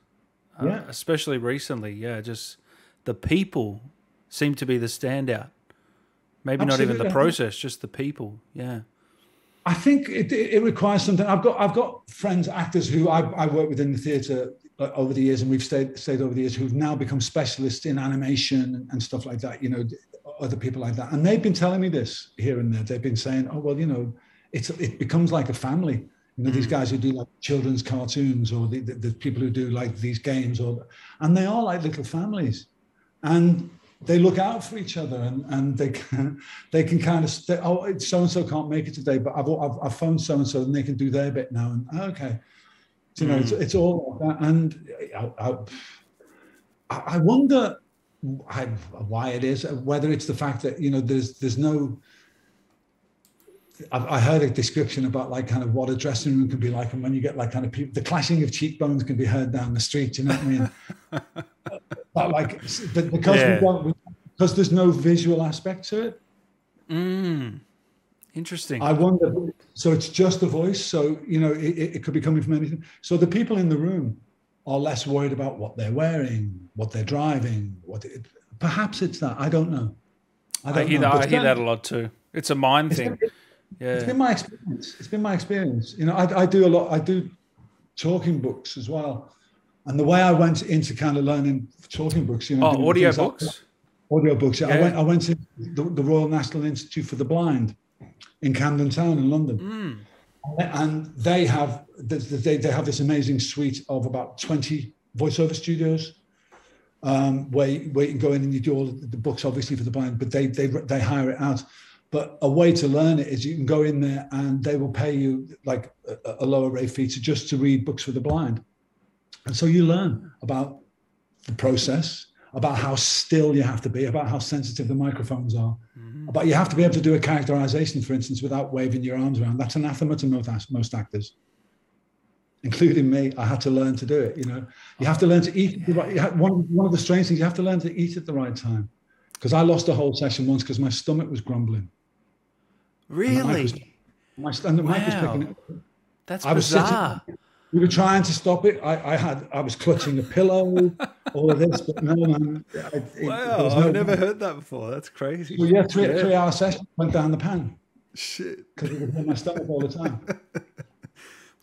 Uh, yeah. Uh, especially recently. Yeah. Just the people seem to be the standout. Maybe Absolutely. not even the process, just the people. Yeah. I think it, it, requires something. I've got I've got friends, actors who I, I work with in the theatre over the years, and we've stayed stayed over the years who've now become specialists in animation and stuff like that. You know, other people like that, and they've been telling me this here and there. They've been saying, "Oh well, you know, it's it becomes like a family." You know, mm. these guys who do like children's cartoons, or the, the, the people who do like these games, or and they are like little families, and they look out for each other and, and they can they can kind of stay, oh so and so can't make it today but I've, I've, I've phoned so and so and they can do their bit now and okay you know mm. it's, it's all like that and I, I, I wonder why it is whether it's the fact that you know there's there's no I heard a description about like kind of what a dressing room can be like, and when you get like kind of people, the clashing of cheekbones can be heard down the street. You know what I mean? but like because yeah. we don't, we, because there's no visual aspect to it. Mm. Interesting. I wonder. So it's just the voice. So you know, it, it could be coming from anything. So the people in the room are less worried about what they're wearing, what they're driving. What it, perhaps it's that. I don't know. I, don't I hear know. that. I hear that a lot too. It's a mind thing. yeah. It's been my experience. It's been my experience. You know, I, I do a lot. I do talking books as well. And the way I went into kind of learning talking books, you know, oh, audio books, like, audio books. Yeah. I went. I went to the, the, Royal National Institute for the Blind in Camden Town in London, mm. and they have they, they have this amazing suite of about twenty voiceover studios. Um, where, where you can go in and you do all the books, obviously for the blind, but they they they hire it out. But a way to learn it is you can go in there and they will pay you like a, a lower rate fee to just to read books for the blind. And so you learn about the process, about how still you have to be, about how sensitive the microphones are, mm-hmm. About you have to be able to do a characterization, for instance, without waving your arms around. That's anathema to most, most actors, including me. I had to learn to do it. You know, you have to learn to eat. Right, One, one of the strange things you have to learn to eat at the right time. Because I lost a whole session once because my stomach was grumbling. Really? And my, and the wow. mic was picking it. That's I bizarre. Was sitting, we were trying to stop it. I, I had I was clutching a pillow, all of this, but no man. It, wow, I've never heard that before. That's crazy. Well, yeah, three, yeah. three hour session went down the pan. Shit. Because it was in my stomach all the time. well,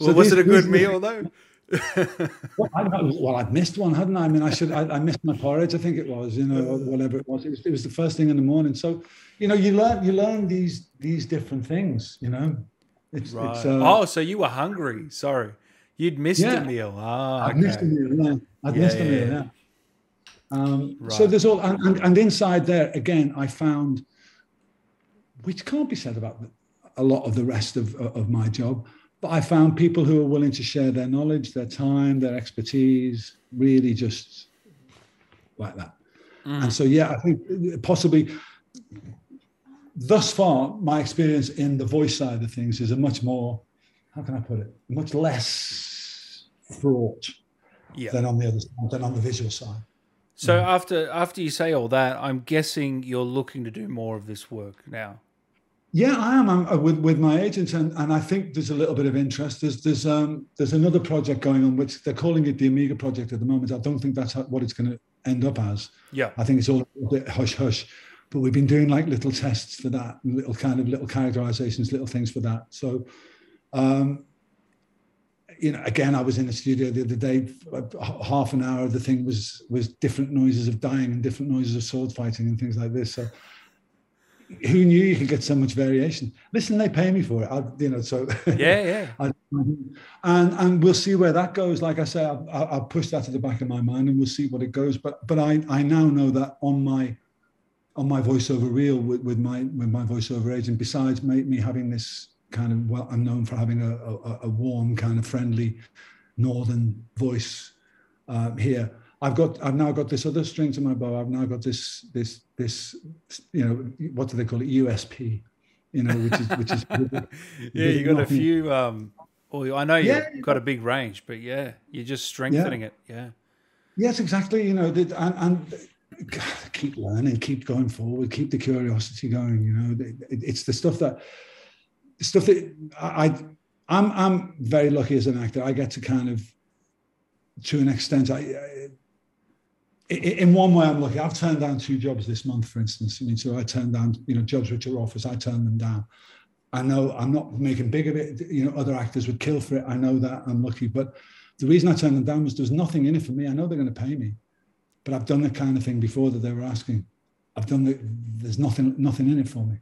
so was these, it a good meal though? well, I, well, I'd missed one, hadn't I? I mean, I should. I, I, missed my porridge. I think it was, you know, whatever it was. It was. It was the first thing in the morning. So, you know, you learn. You learn these these different things. You know. It's, right. It's, uh, oh, so you were hungry. Sorry. You'd missed yeah. a meal. Ah, okay. I'd missed a meal. Yeah, I'd yeah, missed a meal. Yeah. Um, right. So there's all, and, and, and, inside there again, I found, which can't be said about a lot of the rest of of my job, but I found people who are willing to share their knowledge, their time, their expertise, really just like that. Mm. And so, yeah, I think possibly thus far, my experience in the voice side of things is a much more, how can I put it, much less fraught yeah. than on the other side, than on the visual side. So mm. after after you say all that, I'm guessing you're looking to do more of this work now. Yeah, I am I'm, uh, with with my agent, and, and I think there's a little bit of interest. There's there's um there's another project going on, which they're calling it the Amiga project at the moment. I don't think that's what it's going to end up as. Yeah, I think it's all a bit hush hush. But we've been doing like little tests for that, little kind of little characterizations, little things for that. So um, you know, again, I was in the studio the other day. Half an hour of the thing was was different noises of dying and different noises of sword fighting and things like this. So, who knew you could get so much variation? Listen, they pay me for it. I, you know, so yeah, yeah. I, and and we'll see where that goes. Like I say, I, I'll push that to the back of my mind, and we'll see what it goes. But but I I now know that on my on my voiceover reel with, with my with my voiceover agent, besides me, me having this kind of well, I'm known for having a, a, a warm, kind of friendly northern voice uh, here. I've got I've now got this other string to my bow. I've now got this this this you know what do they call it USP, you know which is which is yeah you got a few. Um, well, I know you've yeah, got a big range, but yeah, you're just strengthening yeah. it. Yeah. Yes, exactly. You know, and, and keep learning, keep going forward, keep the curiosity going. You know, it's the stuff that stuff that I, I'm I'm very lucky as an actor. I get to kind of, to an extent, I, I in one way, I'm lucky. I've turned down two jobs this month, for instance. I mean, so I turned down, you know, jobs which are offers. I turned them down, I know I'm not making big of it. You know, other actors would kill for it. I know that. I'm lucky. But the reason I turned them down was there's nothing in it for me. I know they're going to pay me, but I've done the kind of thing before that they were asking. I've done the, there's nothing, nothing in it for me.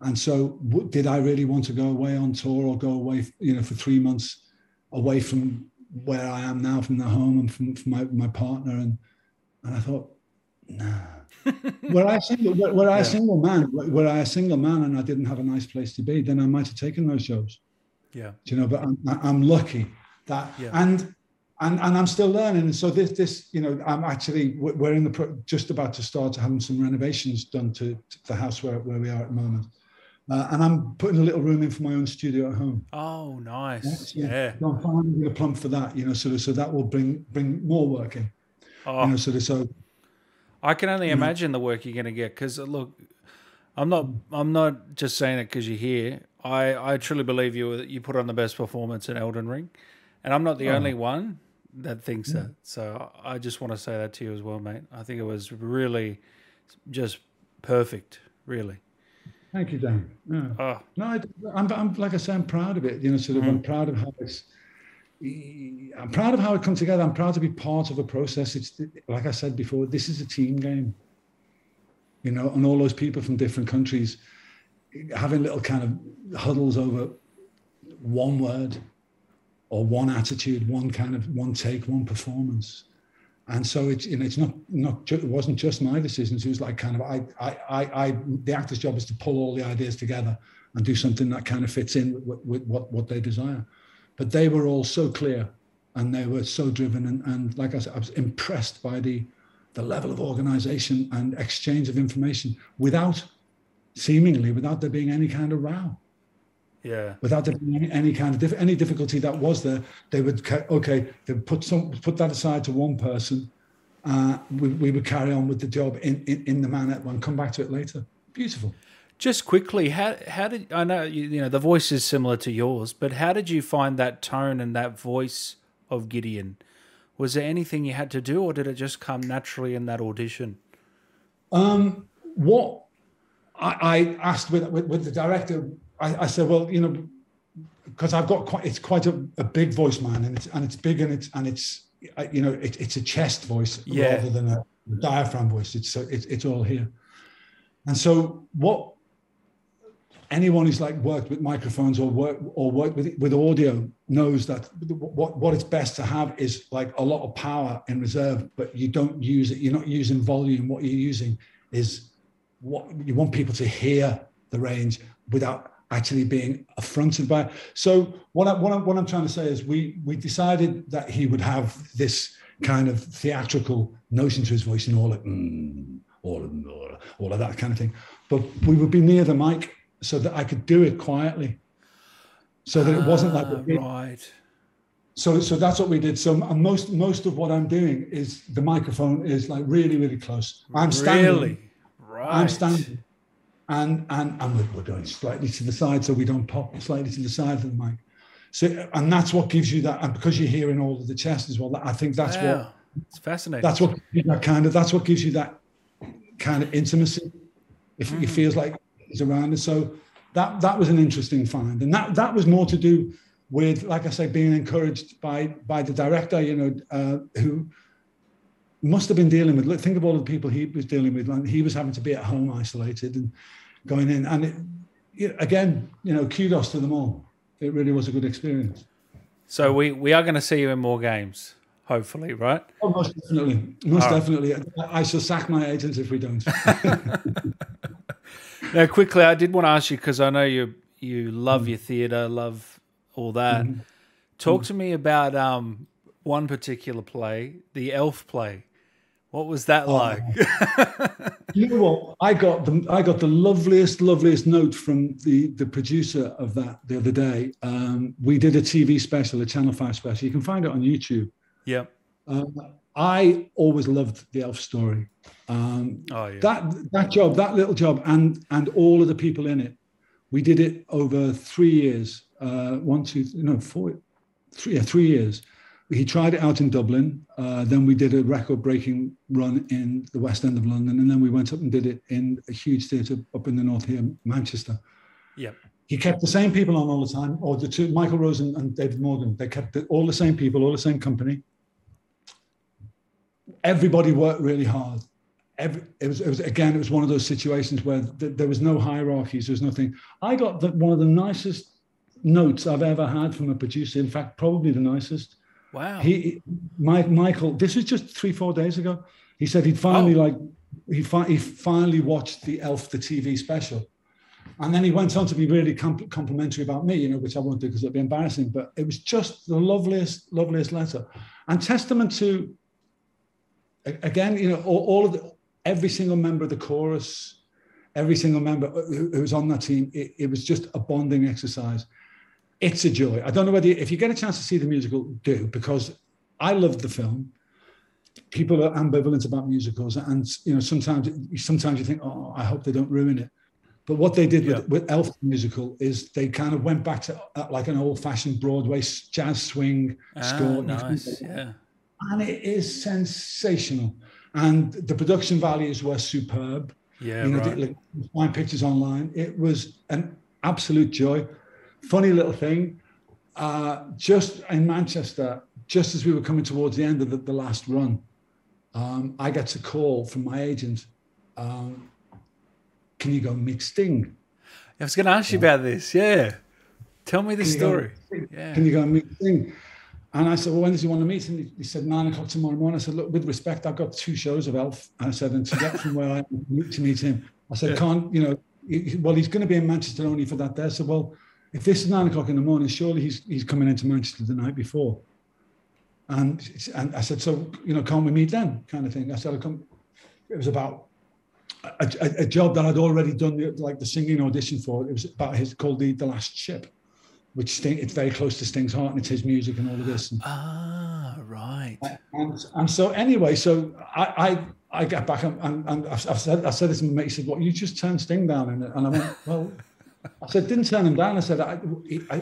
And so did I really want to go away on tour or go away, you know, for three months away from where I am now, from the home and from, from my, my partner? And, and I thought, nah, were I a single, were, were I a single man, were I a single man and I didn't have a nice place to be, then I might have taken those jobs. Yeah. Do you know, but I'm, I'm lucky that, yeah. and, and, and I'm still learning. And so this, this, you know, I'm actually, we're in the, just about to start having some renovations done to, to the house where, where we are at the moment. Uh, and I'm putting a little room in for my own studio at home. Oh, nice. Yeah. yeah. So I'm finding a plump for that, you know, sort of, so that will bring, bring more work in. Oh. You know, sort of, so I can only imagine the work you're going to get because look, I'm not I'm not just saying it because you're here. I I truly believe you you put on the best performance in Elden Ring, and I'm not the oh. only one that thinks yeah. that. So I just want to say that to you as well, mate. I think it was really just perfect, really. Thank you, Dan. Yeah. Oh. No, I, am I'm like I say, I'm proud of it. You know, sort of, mm. I'm proud of how it's I'm proud of how it comes together. I'm proud to be part of a process. It's like I said before, this is a team game. You know, and all those people from different countries having little kind of huddles over one word or one attitude, one kind of one take, one performance. And so it's you know it's not not it wasn't just my decisions. It was like kind of I I I, I the actor's job is to pull all the ideas together and do something that kind of fits in with, with what what they desire. But they were all so clear and they were so driven. And, and like I said, I was impressed by the, the level of organization and exchange of information without seemingly without there being any kind of row. Yeah. Without any, any kind of any difficulty that was there, they would okay. They put some put that aside to one person. Uh, we, we would carry on with the job in, in, in the manner and come back to it later. Beautiful. Just quickly, how how did I know you, you know the voice is similar to yours, but how did you find that tone and that voice of Gideon? Was there anything you had to do, or did it just come naturally in that audition? Um, what I, I asked with, with, with the director, I, I, said, well, you know, because I've got quite it's quite a, a, big voice, man, and it's and it's big and it's and it's you know it, it's a chest voice yeah. rather than a diaphragm voice. It's uh, it's it's all here, and so what anyone who's like worked with microphones or work or worked with with audio knows that what what it's best to have is like a lot of power in reserve, but you don't use it. You're not using volume. What you're using is what you want people to hear the range without actually being affronted by. It. So what I, what, I, what I'm trying to say is we we decided that he would have this kind of theatrical notion to his voice and all of mm, all of all of that kind of thing. But we would be near the mic so that I could do it quietly, so that it wasn't like ah, right. So, so that's what we did. So, most most of what I'm doing is the microphone is like really, really close. I'm standing. Really, right. I'm standing, and and and we're, we're going slightly to the side so we don't pop slightly to the side of the mic. So, and that's what gives you that, and because you're hearing all of the chest as well, I think that's wow. what it's fascinating. That's what that kind of that's what gives you that kind of intimacy. If mm. it feels like is around us. So that that was an interesting find, and that that was more to do with, like I say, being encouraged by by the director, you know, uh, who must have been dealing with. Look, think of all the people he was dealing with. He was having to be at home, isolated, and going in. And it, it, again, you know, kudos to them all. It really was a good experience. So we we are going to see you in more games hopefully, right? Oh, most definitely. Most definitely. I shall sack my agents if we don't. now, quickly, I did want to ask you because I know you you love mm. your theatre, love all that. Mm. Talk mm. to me about um, one particular play, the Elf play. What was that oh. like? you know what? I got the I got the loveliest, loveliest note from the the producer of that the other day. Um, we did a TV special, a Channel Five special. You can find it on YouTube. Yeah. Um, I always loved the elf story. Um, oh, yeah. That that job, that little job, and and all of the people in it. We did it over three years. Uh, one, two, no, four, three, yeah, three years. He tried it out in Dublin. Uh, then we did a record-breaking run in the West End of London, and then we went up and did it in a huge theatre up in the north here, Manchester. Yep. He kept the same people on all the time, or the two, Michael Rose and, David Morgan. They kept all the same people, all the same company. Everybody worked really hard. Every, it was, it was again, it was one of those situations where th- there was no hierarchies. There was nothing. I got the, one of the nicest notes I've ever had from a producer. In fact, probably the nicest. Wow. He, Mike, Michael. This was just three, four days ago. He said he'd finally oh. like he, fi- he finally watched the Elf the TV special, and then he went on to be really comp- complimentary about me, you know, which I won't do because it'd be embarrassing. But it was just the loveliest, loveliest letter, and testament to again, you know, all, all of the every single member of the chorus, every single member who, who was on that team. It, it was just a bonding exercise it's a joy. I don't know whether you, if you get a chance to see the musical, do because I loved the film. People are ambivalent about musicals, and you know sometimes sometimes you think, oh, I hope they don't ruin it. But what they did yeah. with, with Elf musical is they kind of went back to uh, like an old-fashioned Broadway jazz swing ah, score. Nice, yeah. And it is sensational, and the production values were superb. Yeah, you know, right. like, find pictures online. It was an absolute joy funny little thing. Uh, just in Manchester, just as we were coming towards the end of the, the last run, um, I get a call from my agent. Um, can you go meet Sting? I was going to ask you about this. Yeah. Tell me the can story. yeah. Can you go meet Sting? And I said, well, when does he want to meet? And he said, nine o'clock tomorrow morning. I said, look, with respect, I've got two shows of Elf. And I said, and to get from where I am to meet him, I said, yeah. can't, you know, he, well, he's going to be in Manchester only for that day. I said, well, if this is nine o'clock in the morning, surely he's he's coming into Manchester the night before. And and I said, so you know, can't we meet then? Kind of thing. I said, I come. It was about a, a, a, job that I'd already done, like the singing audition for. It was about his called the the Last Ship, which Sting. It's very close to Sting's heart, and it's his music and all of this. And, ah, right. And and so anyway, so I I. I get back and, and, and I've, said I said this to my mate. He said, "What you just turned Sting down?" And, and I went, "Well, I said, didn't turn him down. I said, I,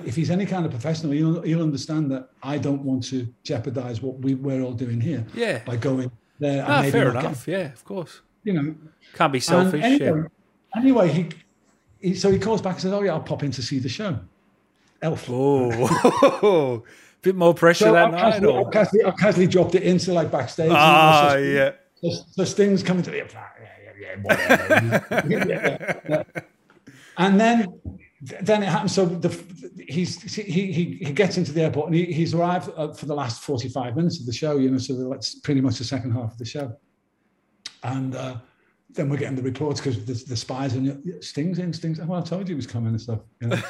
if he's any kind of professional, he'll, he'll understand that I don't want to jeopardize what we, we're all doing here. Yeah. By going there. Ah, fair enough. Get, yeah, of course. You know, can't be selfish. Anyway, yeah. anyway he, he, so he calls back and says, oh yeah, I'll pop in to see the show. Elf. Oh, bit more pressure so that night. Casually, I've casually, I've casually dropped it into like backstage. Ah, yeah. So, so Sting's coming to me. Yeah, yeah, yeah, yeah, yeah. And then then it happens. So the, he's he, he he gets into the airport and he, he's arrived uh, for the last forty five minutes of the show. You know, so that's pretty much the second half of the show. And uh, then we're getting the reports because the, the spies and Stings in, Stings. Well, I told you he was coming and stuff. You know?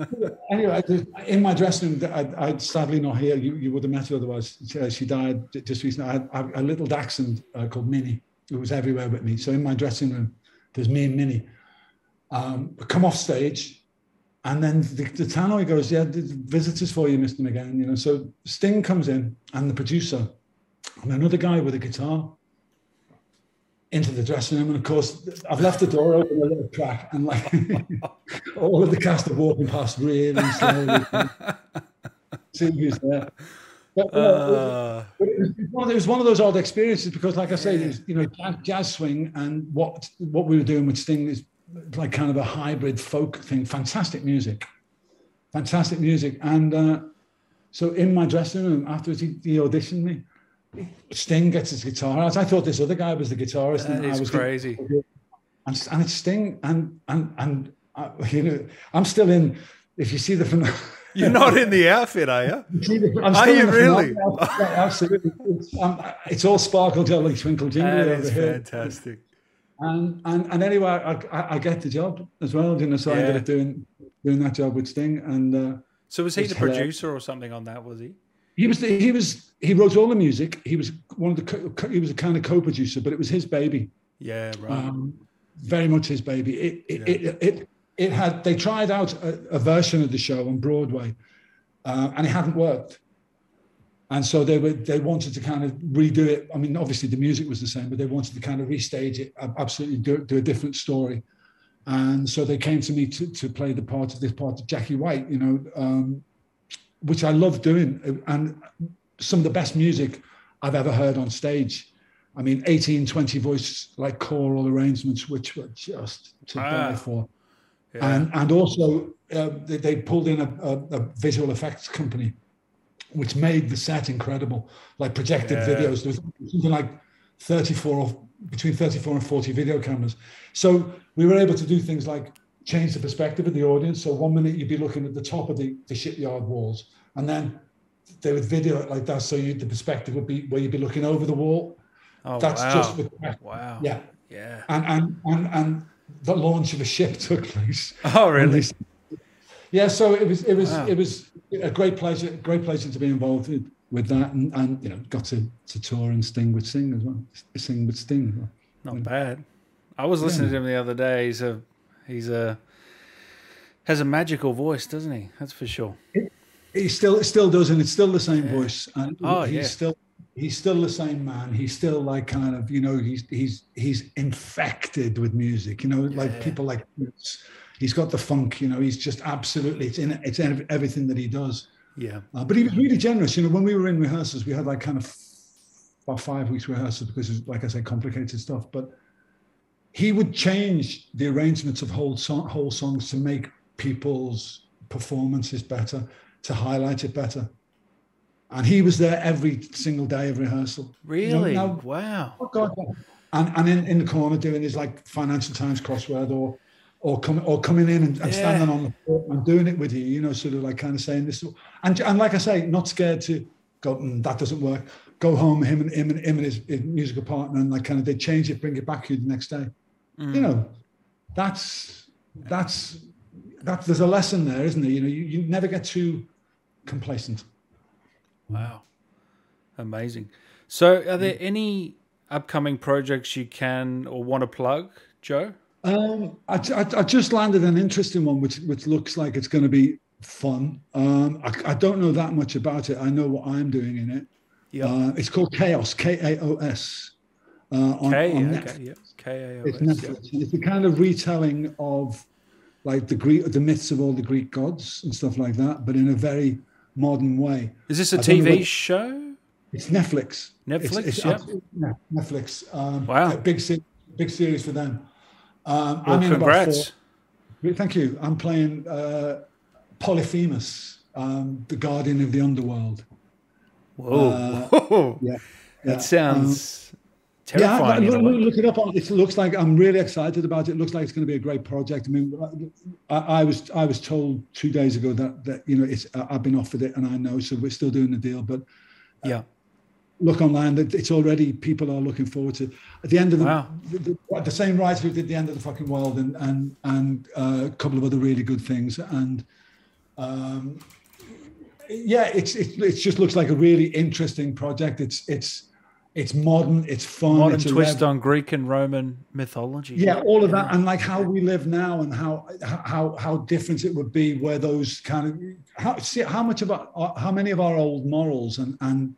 anyway, in my dressing room, I'd, I'd, sadly not here. You, you would have met her otherwise. She, she died just recently. I had a little dachshund uh, called Minnie who was everywhere with me. So in my dressing room, there's me and Minnie um, come off stage. And then the, the tannoy goes, yeah, the visitors for you, Mr. McGann. You know, so Sting comes in and the producer and another guy with a guitar into the dressing room. And of course, I've left the door open a little crack and like all of the cast are walking past really slowly. See who's there. But, uh, but it, was, it, was, one of those odd experiences because, like I say, yeah. you know, jazz, jazz, swing and what what we were doing with Sting is like kind of a hybrid folk thing. Fantastic music, fantastic music. And uh, so in my dressing room afterwards, he, he, auditioned me. Sting gets his guitar out. I thought this other guy was the guitarist. That and is I was crazy. And, and it's Sting, and and and uh, you know, I'm still in. If you see the You're not in the outfit, are you? are you really? absolutely. It's, um, it's, all sparkle, jolly, twinkle, jingle. That is fantastic. And and and anyway, I, I, I get the job as well. You know, so yeah. I ended up doing doing that job with Sting. And uh, so was he the producer or something on that? Was he? He was. The, he was. He wrote all the music. He was one of the. Co- he was a kind of co-producer, but it was his baby. Yeah, right. Um, very much his baby. It it, yeah. it, it, it had. They tried out a, a version of the show on Broadway, uh, and it hadn't worked and so they were they wanted to kind of redo it. I mean, obviously the music was the same, but they wanted to kind of restage it, absolutely do, do a different story. And so they came to me to, to play the part of this part of Jackie White, you know, um, which I love doing, and some of the best music I've ever heard on stage. I mean, 18, 20 voice like choral arrangements, which were just to ah. die for. yeah. and and also uh, they, they, pulled in a, a, a, visual effects company, which made the set incredible, like projected yeah. videos. There was something like 34 between 34 and 40 video cameras. So we were able to do things like change the perspective of the audience. So one minute you'd be looking at the top of the, the shipyard walls, and then they would video it like that. So you, the perspective would be where you'd be looking over the wall. Oh, That's wow. just with, wow. Yeah. Yeah. And, and and and the launch of a ship took place. Oh, really? Yeah. So it was it was wow. it was a great pleasure, great pleasure to be involved with, with that, and, and you know got to, to tour and sting with Sting as well. Sing with Sting. Not bad. I was listening yeah. to him the other day. He's a he's a has a magical voice, doesn't he? That's for sure. It, he still still does, and it's still the same yeah. voice. And oh he's yeah. Still he's still the same man. He's still like kind of you know he's he's he's infected with music. You know, yeah. like people like he's got the funk. You know, he's just absolutely it's in it's in everything that he does. Yeah. Uh, but he was really generous. You know, when we were in rehearsals, we had like kind of about five weeks rehearsals because it's like I said, complicated stuff. But he would change the arrangements of whole song, whole songs to make people's performances better, to highlight it better. And he was there every single day of rehearsal. Really? You know, now, wow. Oh God. And, and in, in the corner doing his like Financial Times crossword or or coming or coming in and, and yeah. standing on the floor and doing it with you, you know, sort of like kind of saying this. And and like I say, not scared to go, mm, that doesn't work. Go home, him and him and him and his, his musical partner, and like kind of they change it, bring it back to you the next day. Mm. You know, that's that's that. There's a lesson there, isn't there? You know, you, you never get too complacent. Wow, amazing. So, are there any upcoming projects you can or want to plug, Joe? Um, I, I, I, just landed an interesting one, which which looks like it's going to be fun. Um, I, I, don't know that much about it. I know what I'm doing in it. Yeah. Uh, it's called Kaos. K A O S. Uh, on, K, on okay, yeah. K-A-O-S, it's Netflix. Yeah. It's a kind of retelling of like the Greek, the myths of all the Greek gods and stuff like that, but in a very modern way. Is this a TV show? It's Netflix. Netflix, it's, it's yeah. Netflix. Um, wow. big, big series for them. Um, well, I'm in congrats. Four, thank you. I'm playing uh, Polyphemus, um, the guardian of the underworld. Whoa. Uh, yeah, yeah. That sounds um, terrifying. Yeah, look, look, it up. It looks like I'm really excited about it. It looks like it's going to be a great project. I mean, I, I was I was told two days ago that that you know it's I've been offered it and I know, so we're still doing the deal. But uh, yeah, look online that it's already people are looking forward to at the end of the wow. the, the, the, same writer who did the end of the fucking world and and and uh, a couple of other really good things. And um, yeah it's it, it just looks like a really interesting project. It's it's it's modern it's fun modern it's twist on greek and roman mythology. Yeah all of that and like how we live now and how how how different it would be where those kind of how see how much of our, how many of our old morals and and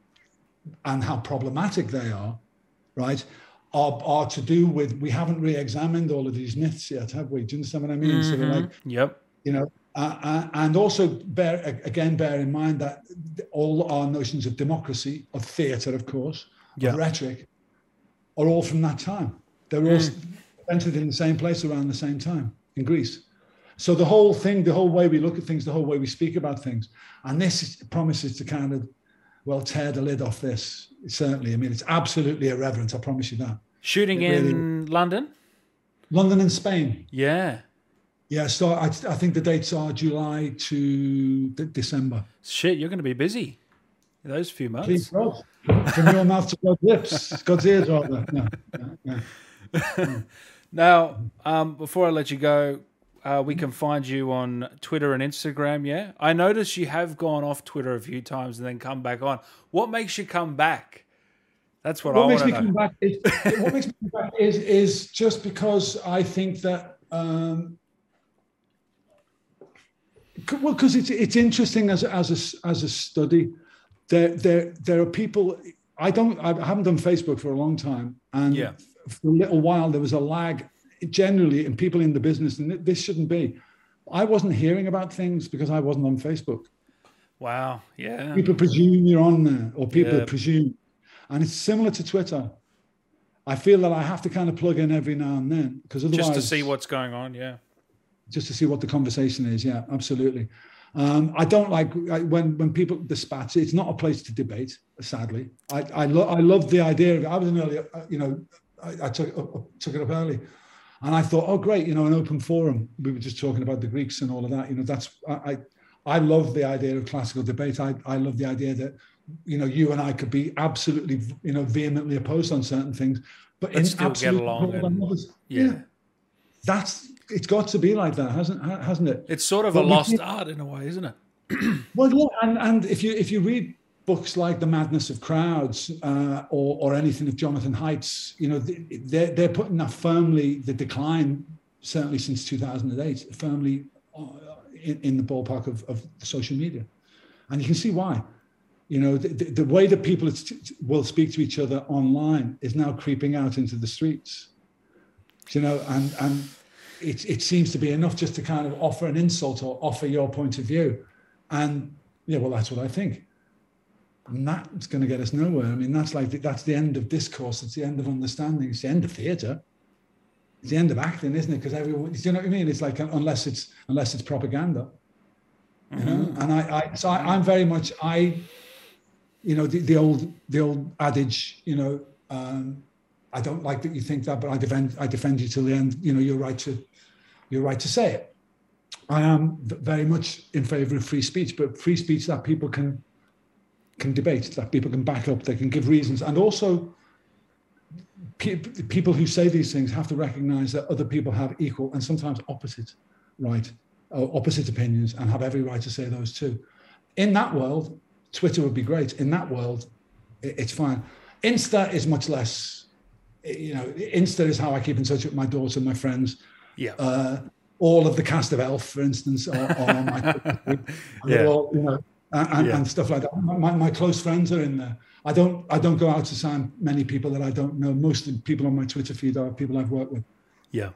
and how problematic they are, right, are, are to do with we haven't re-examined all of these myths yet, have we? Do you understand what I mean? Mm-hmm. So like, yep. You know, uh, uh, and also bear again bear in mind that all our notions of democracy, of theatre, of course, of rhetoric, are all from that time. They were all mm. entered in the same place around the same time in Greece. So the whole thing, the whole way we look at things, the whole way we speak about things, and this promises to kind of well tear the lid off this. Certainly, I mean it's absolutely irreverent. I promise you that. Shooting it in really, London, London and Spain. Yeah, yeah. So I, I think the dates are July to December. Shit, you're going to be busy those few months. Please, God. From your mouth to God's lips, God's ears, rather. No, no, no. now, um, before I let you go, uh, we can find you on Twitter and Instagram. Yeah, I notice you have gone off Twitter a few times and then come back on. What makes you come back? That's what, what I makes me know. come back. Is, what makes me come back is is just because I think that. Um, well, because it's it's interesting as as a as a study. There there there are people. I don't. I haven't done Facebook for a long time, and yeah. for a little while there was a lag generally, and people in the business, and this shouldn't be. I wasn't hearing about things because I wasn't on Facebook. Wow. Yeah. People presume you're on there, or people yeah. presume. And it's similar to Twitter. I feel that I have to kind of plug in every now and then because otherwise. Just to see what's going on. Yeah. just to see what the conversation is. Yeah, absolutely. Um, I don't like when when people the spats. It's not a place to debate. Sadly, I I, lo- I love the idea of it. I was an early, uh, you know, I, I took uh, took it up early, and I thought, oh great, you know, an open forum. We were just talking about the Greeks and all of that. You know, that's I I love the idea of classical debate. I I love the idea that you know you and I could be absolutely you know vehemently opposed on certain things, but, but in still get along. And, yeah. yeah, that's it's got to be like that, hasn't hasn't it? It's sort of but a lost art in a way, isn't it? well, yeah, and, and if you if you read books like The Madness of Crowds uh, or or anything of Jonathan Haidt's, you know, they're they're putting that firmly the decline certainly since 2008 firmly uh, in, in the ballpark of, of social media, and you can see why. You know, the, the way that people will speak to each other online is now creeping out into the streets. You know, and and it, it seems to be enough just to kind of offer an insult or offer your point of view. And yeah, well, that's what I think. And that's going to get us nowhere. I mean, that's like the, that's the end of discourse. It's the end of understanding. It's the end of theatre. It's the end of acting, isn't it? Because everyone, you know what I mean? It's like unless it's unless it's propaganda, you mm-hmm. know. And I, I so I, I'm very much I, you know, the, the old the old adage, you know, um, I don't like that you think that, but I defend I defend you till the end. You know, you're right to you're right to say it. I am very much in favour of free speech, but free speech that people can can debate, that people can back up, they can give reasons, and also pe- people who say these things have to recognise that other people have equal and sometimes opposite right, or opposite opinions, and have every right to say those too. In that world, Twitter would be great. In that world, it's fine. Insta is much less you know, Insta is how I keep in touch with my daughter and my friends. Yeah. Uh, all of the cast of Elf, for instance, are, are on my, yeah. All, you know, and, yeah. and, stuff like that. My, my close friends are in there. I don't, I don't go out to sign many people that I don't know. Most of the people on my Twitter feed are people I've worked with. Yeah,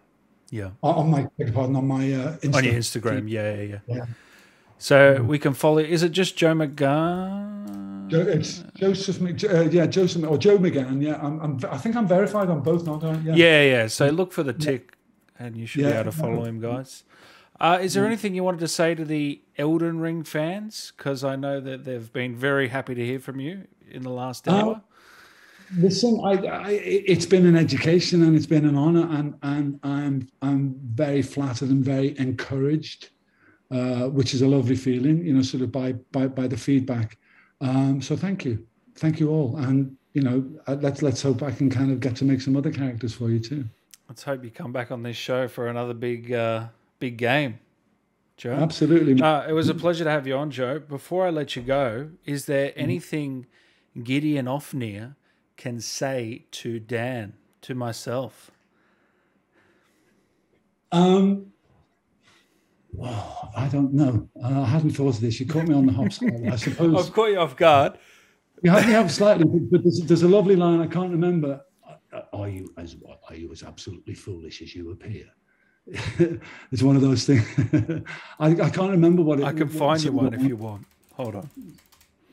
yeah. On my, pardon, on my uh, Insta on your Instagram. Yeah, yeah, yeah, yeah. So we can follow. Is it just Joe McGann? it's Joseph, uh, yeah, Joseph or Joe McGann. Yeah, I'm, I'm, i think I'm verified on both don't I? Yeah, yeah. yeah. So look for the tick, and you should yeah. be able to follow him, guys. Uh, is there anything you wanted to say to the Elden Ring fans? Because I know that they've been very happy to hear from you in the last uh, hour. Uh, listen, I, I, it's been an education and it's been an honor, and and I'm I'm very flattered and very encouraged, uh, which is a lovely feeling, you know, sort of by by by the feedback. Um, so thank you, thank you all, and you know, uh, let's let's hope I can kind of get to make some other characters for you too. Let's hope you come back on this show for another big uh, big game, Joe. Absolutely. Uh, it was a pleasure to have you on, Joe. Before I let you go, is there mm-hmm. anything Gideon Ofnir can say to Dan, to myself? Um, Oh, I don't know. Uh, I hadn't thought of this. You caught me on the hop. I suppose I've caught you off guard. You have, you have slightly, but there's, there's, a lovely line I can't remember. Are you as are you as absolutely foolish as you appear? it's one of those things. I, I can't remember what it. I can find you one if you want. Hold on.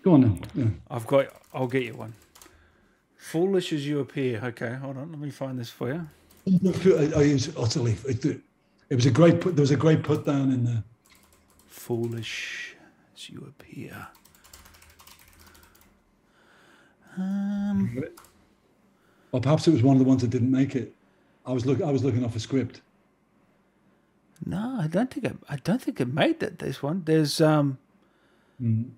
Go on then. Yeah. I've got. I'll get you one. Foolish as you appear. Okay, hold on. Let me find this for you. I, I use utterly. It was a great put. There was a great put down in there. Foolish as you appear. Um, or perhaps it was one of the ones that didn't make it. I was look. I was looking off a script. No, I don't think it. I don't think it made that. This one. There's um. Mm.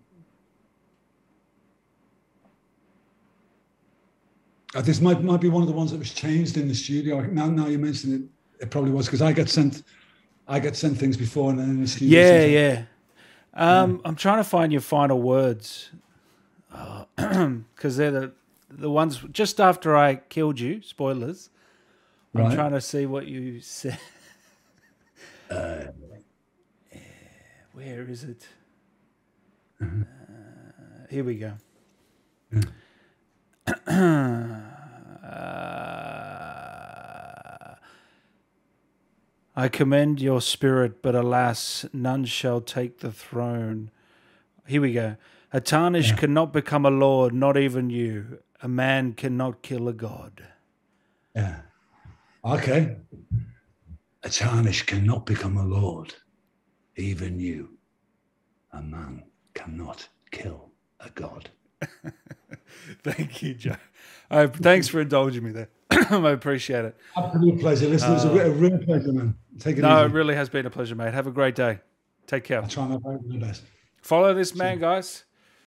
Uh, this might might be one of the ones that was changed in the studio. Now, now you mention it, it probably was because I get sent, I get sent things before and then in the studio. Yeah, yeah. Um, yeah. I'm trying to find your final words because uh, they're the the ones just after I killed you. Spoilers. I'm right. trying to see what you said. Uh, where is it? Mm-hmm. Uh, here we go. Mm. I commend your spirit, but alas, none shall take the throne. Here we go. A Tarnished yeah. cannot become a lord, not even you. A man cannot kill a god. Yeah. Okay. A Tarnished cannot become a lord. Even you, a man, cannot kill a god. Thank you, Joe. Uh, thanks for indulging me there. I appreciate it. Absolute pleasure. Listen, uh, it was a, a, real pleasure, man. Take it no, easy. it really has been a pleasure, mate. Have a great day. Take care. I'll try my best. Follow this man, guys.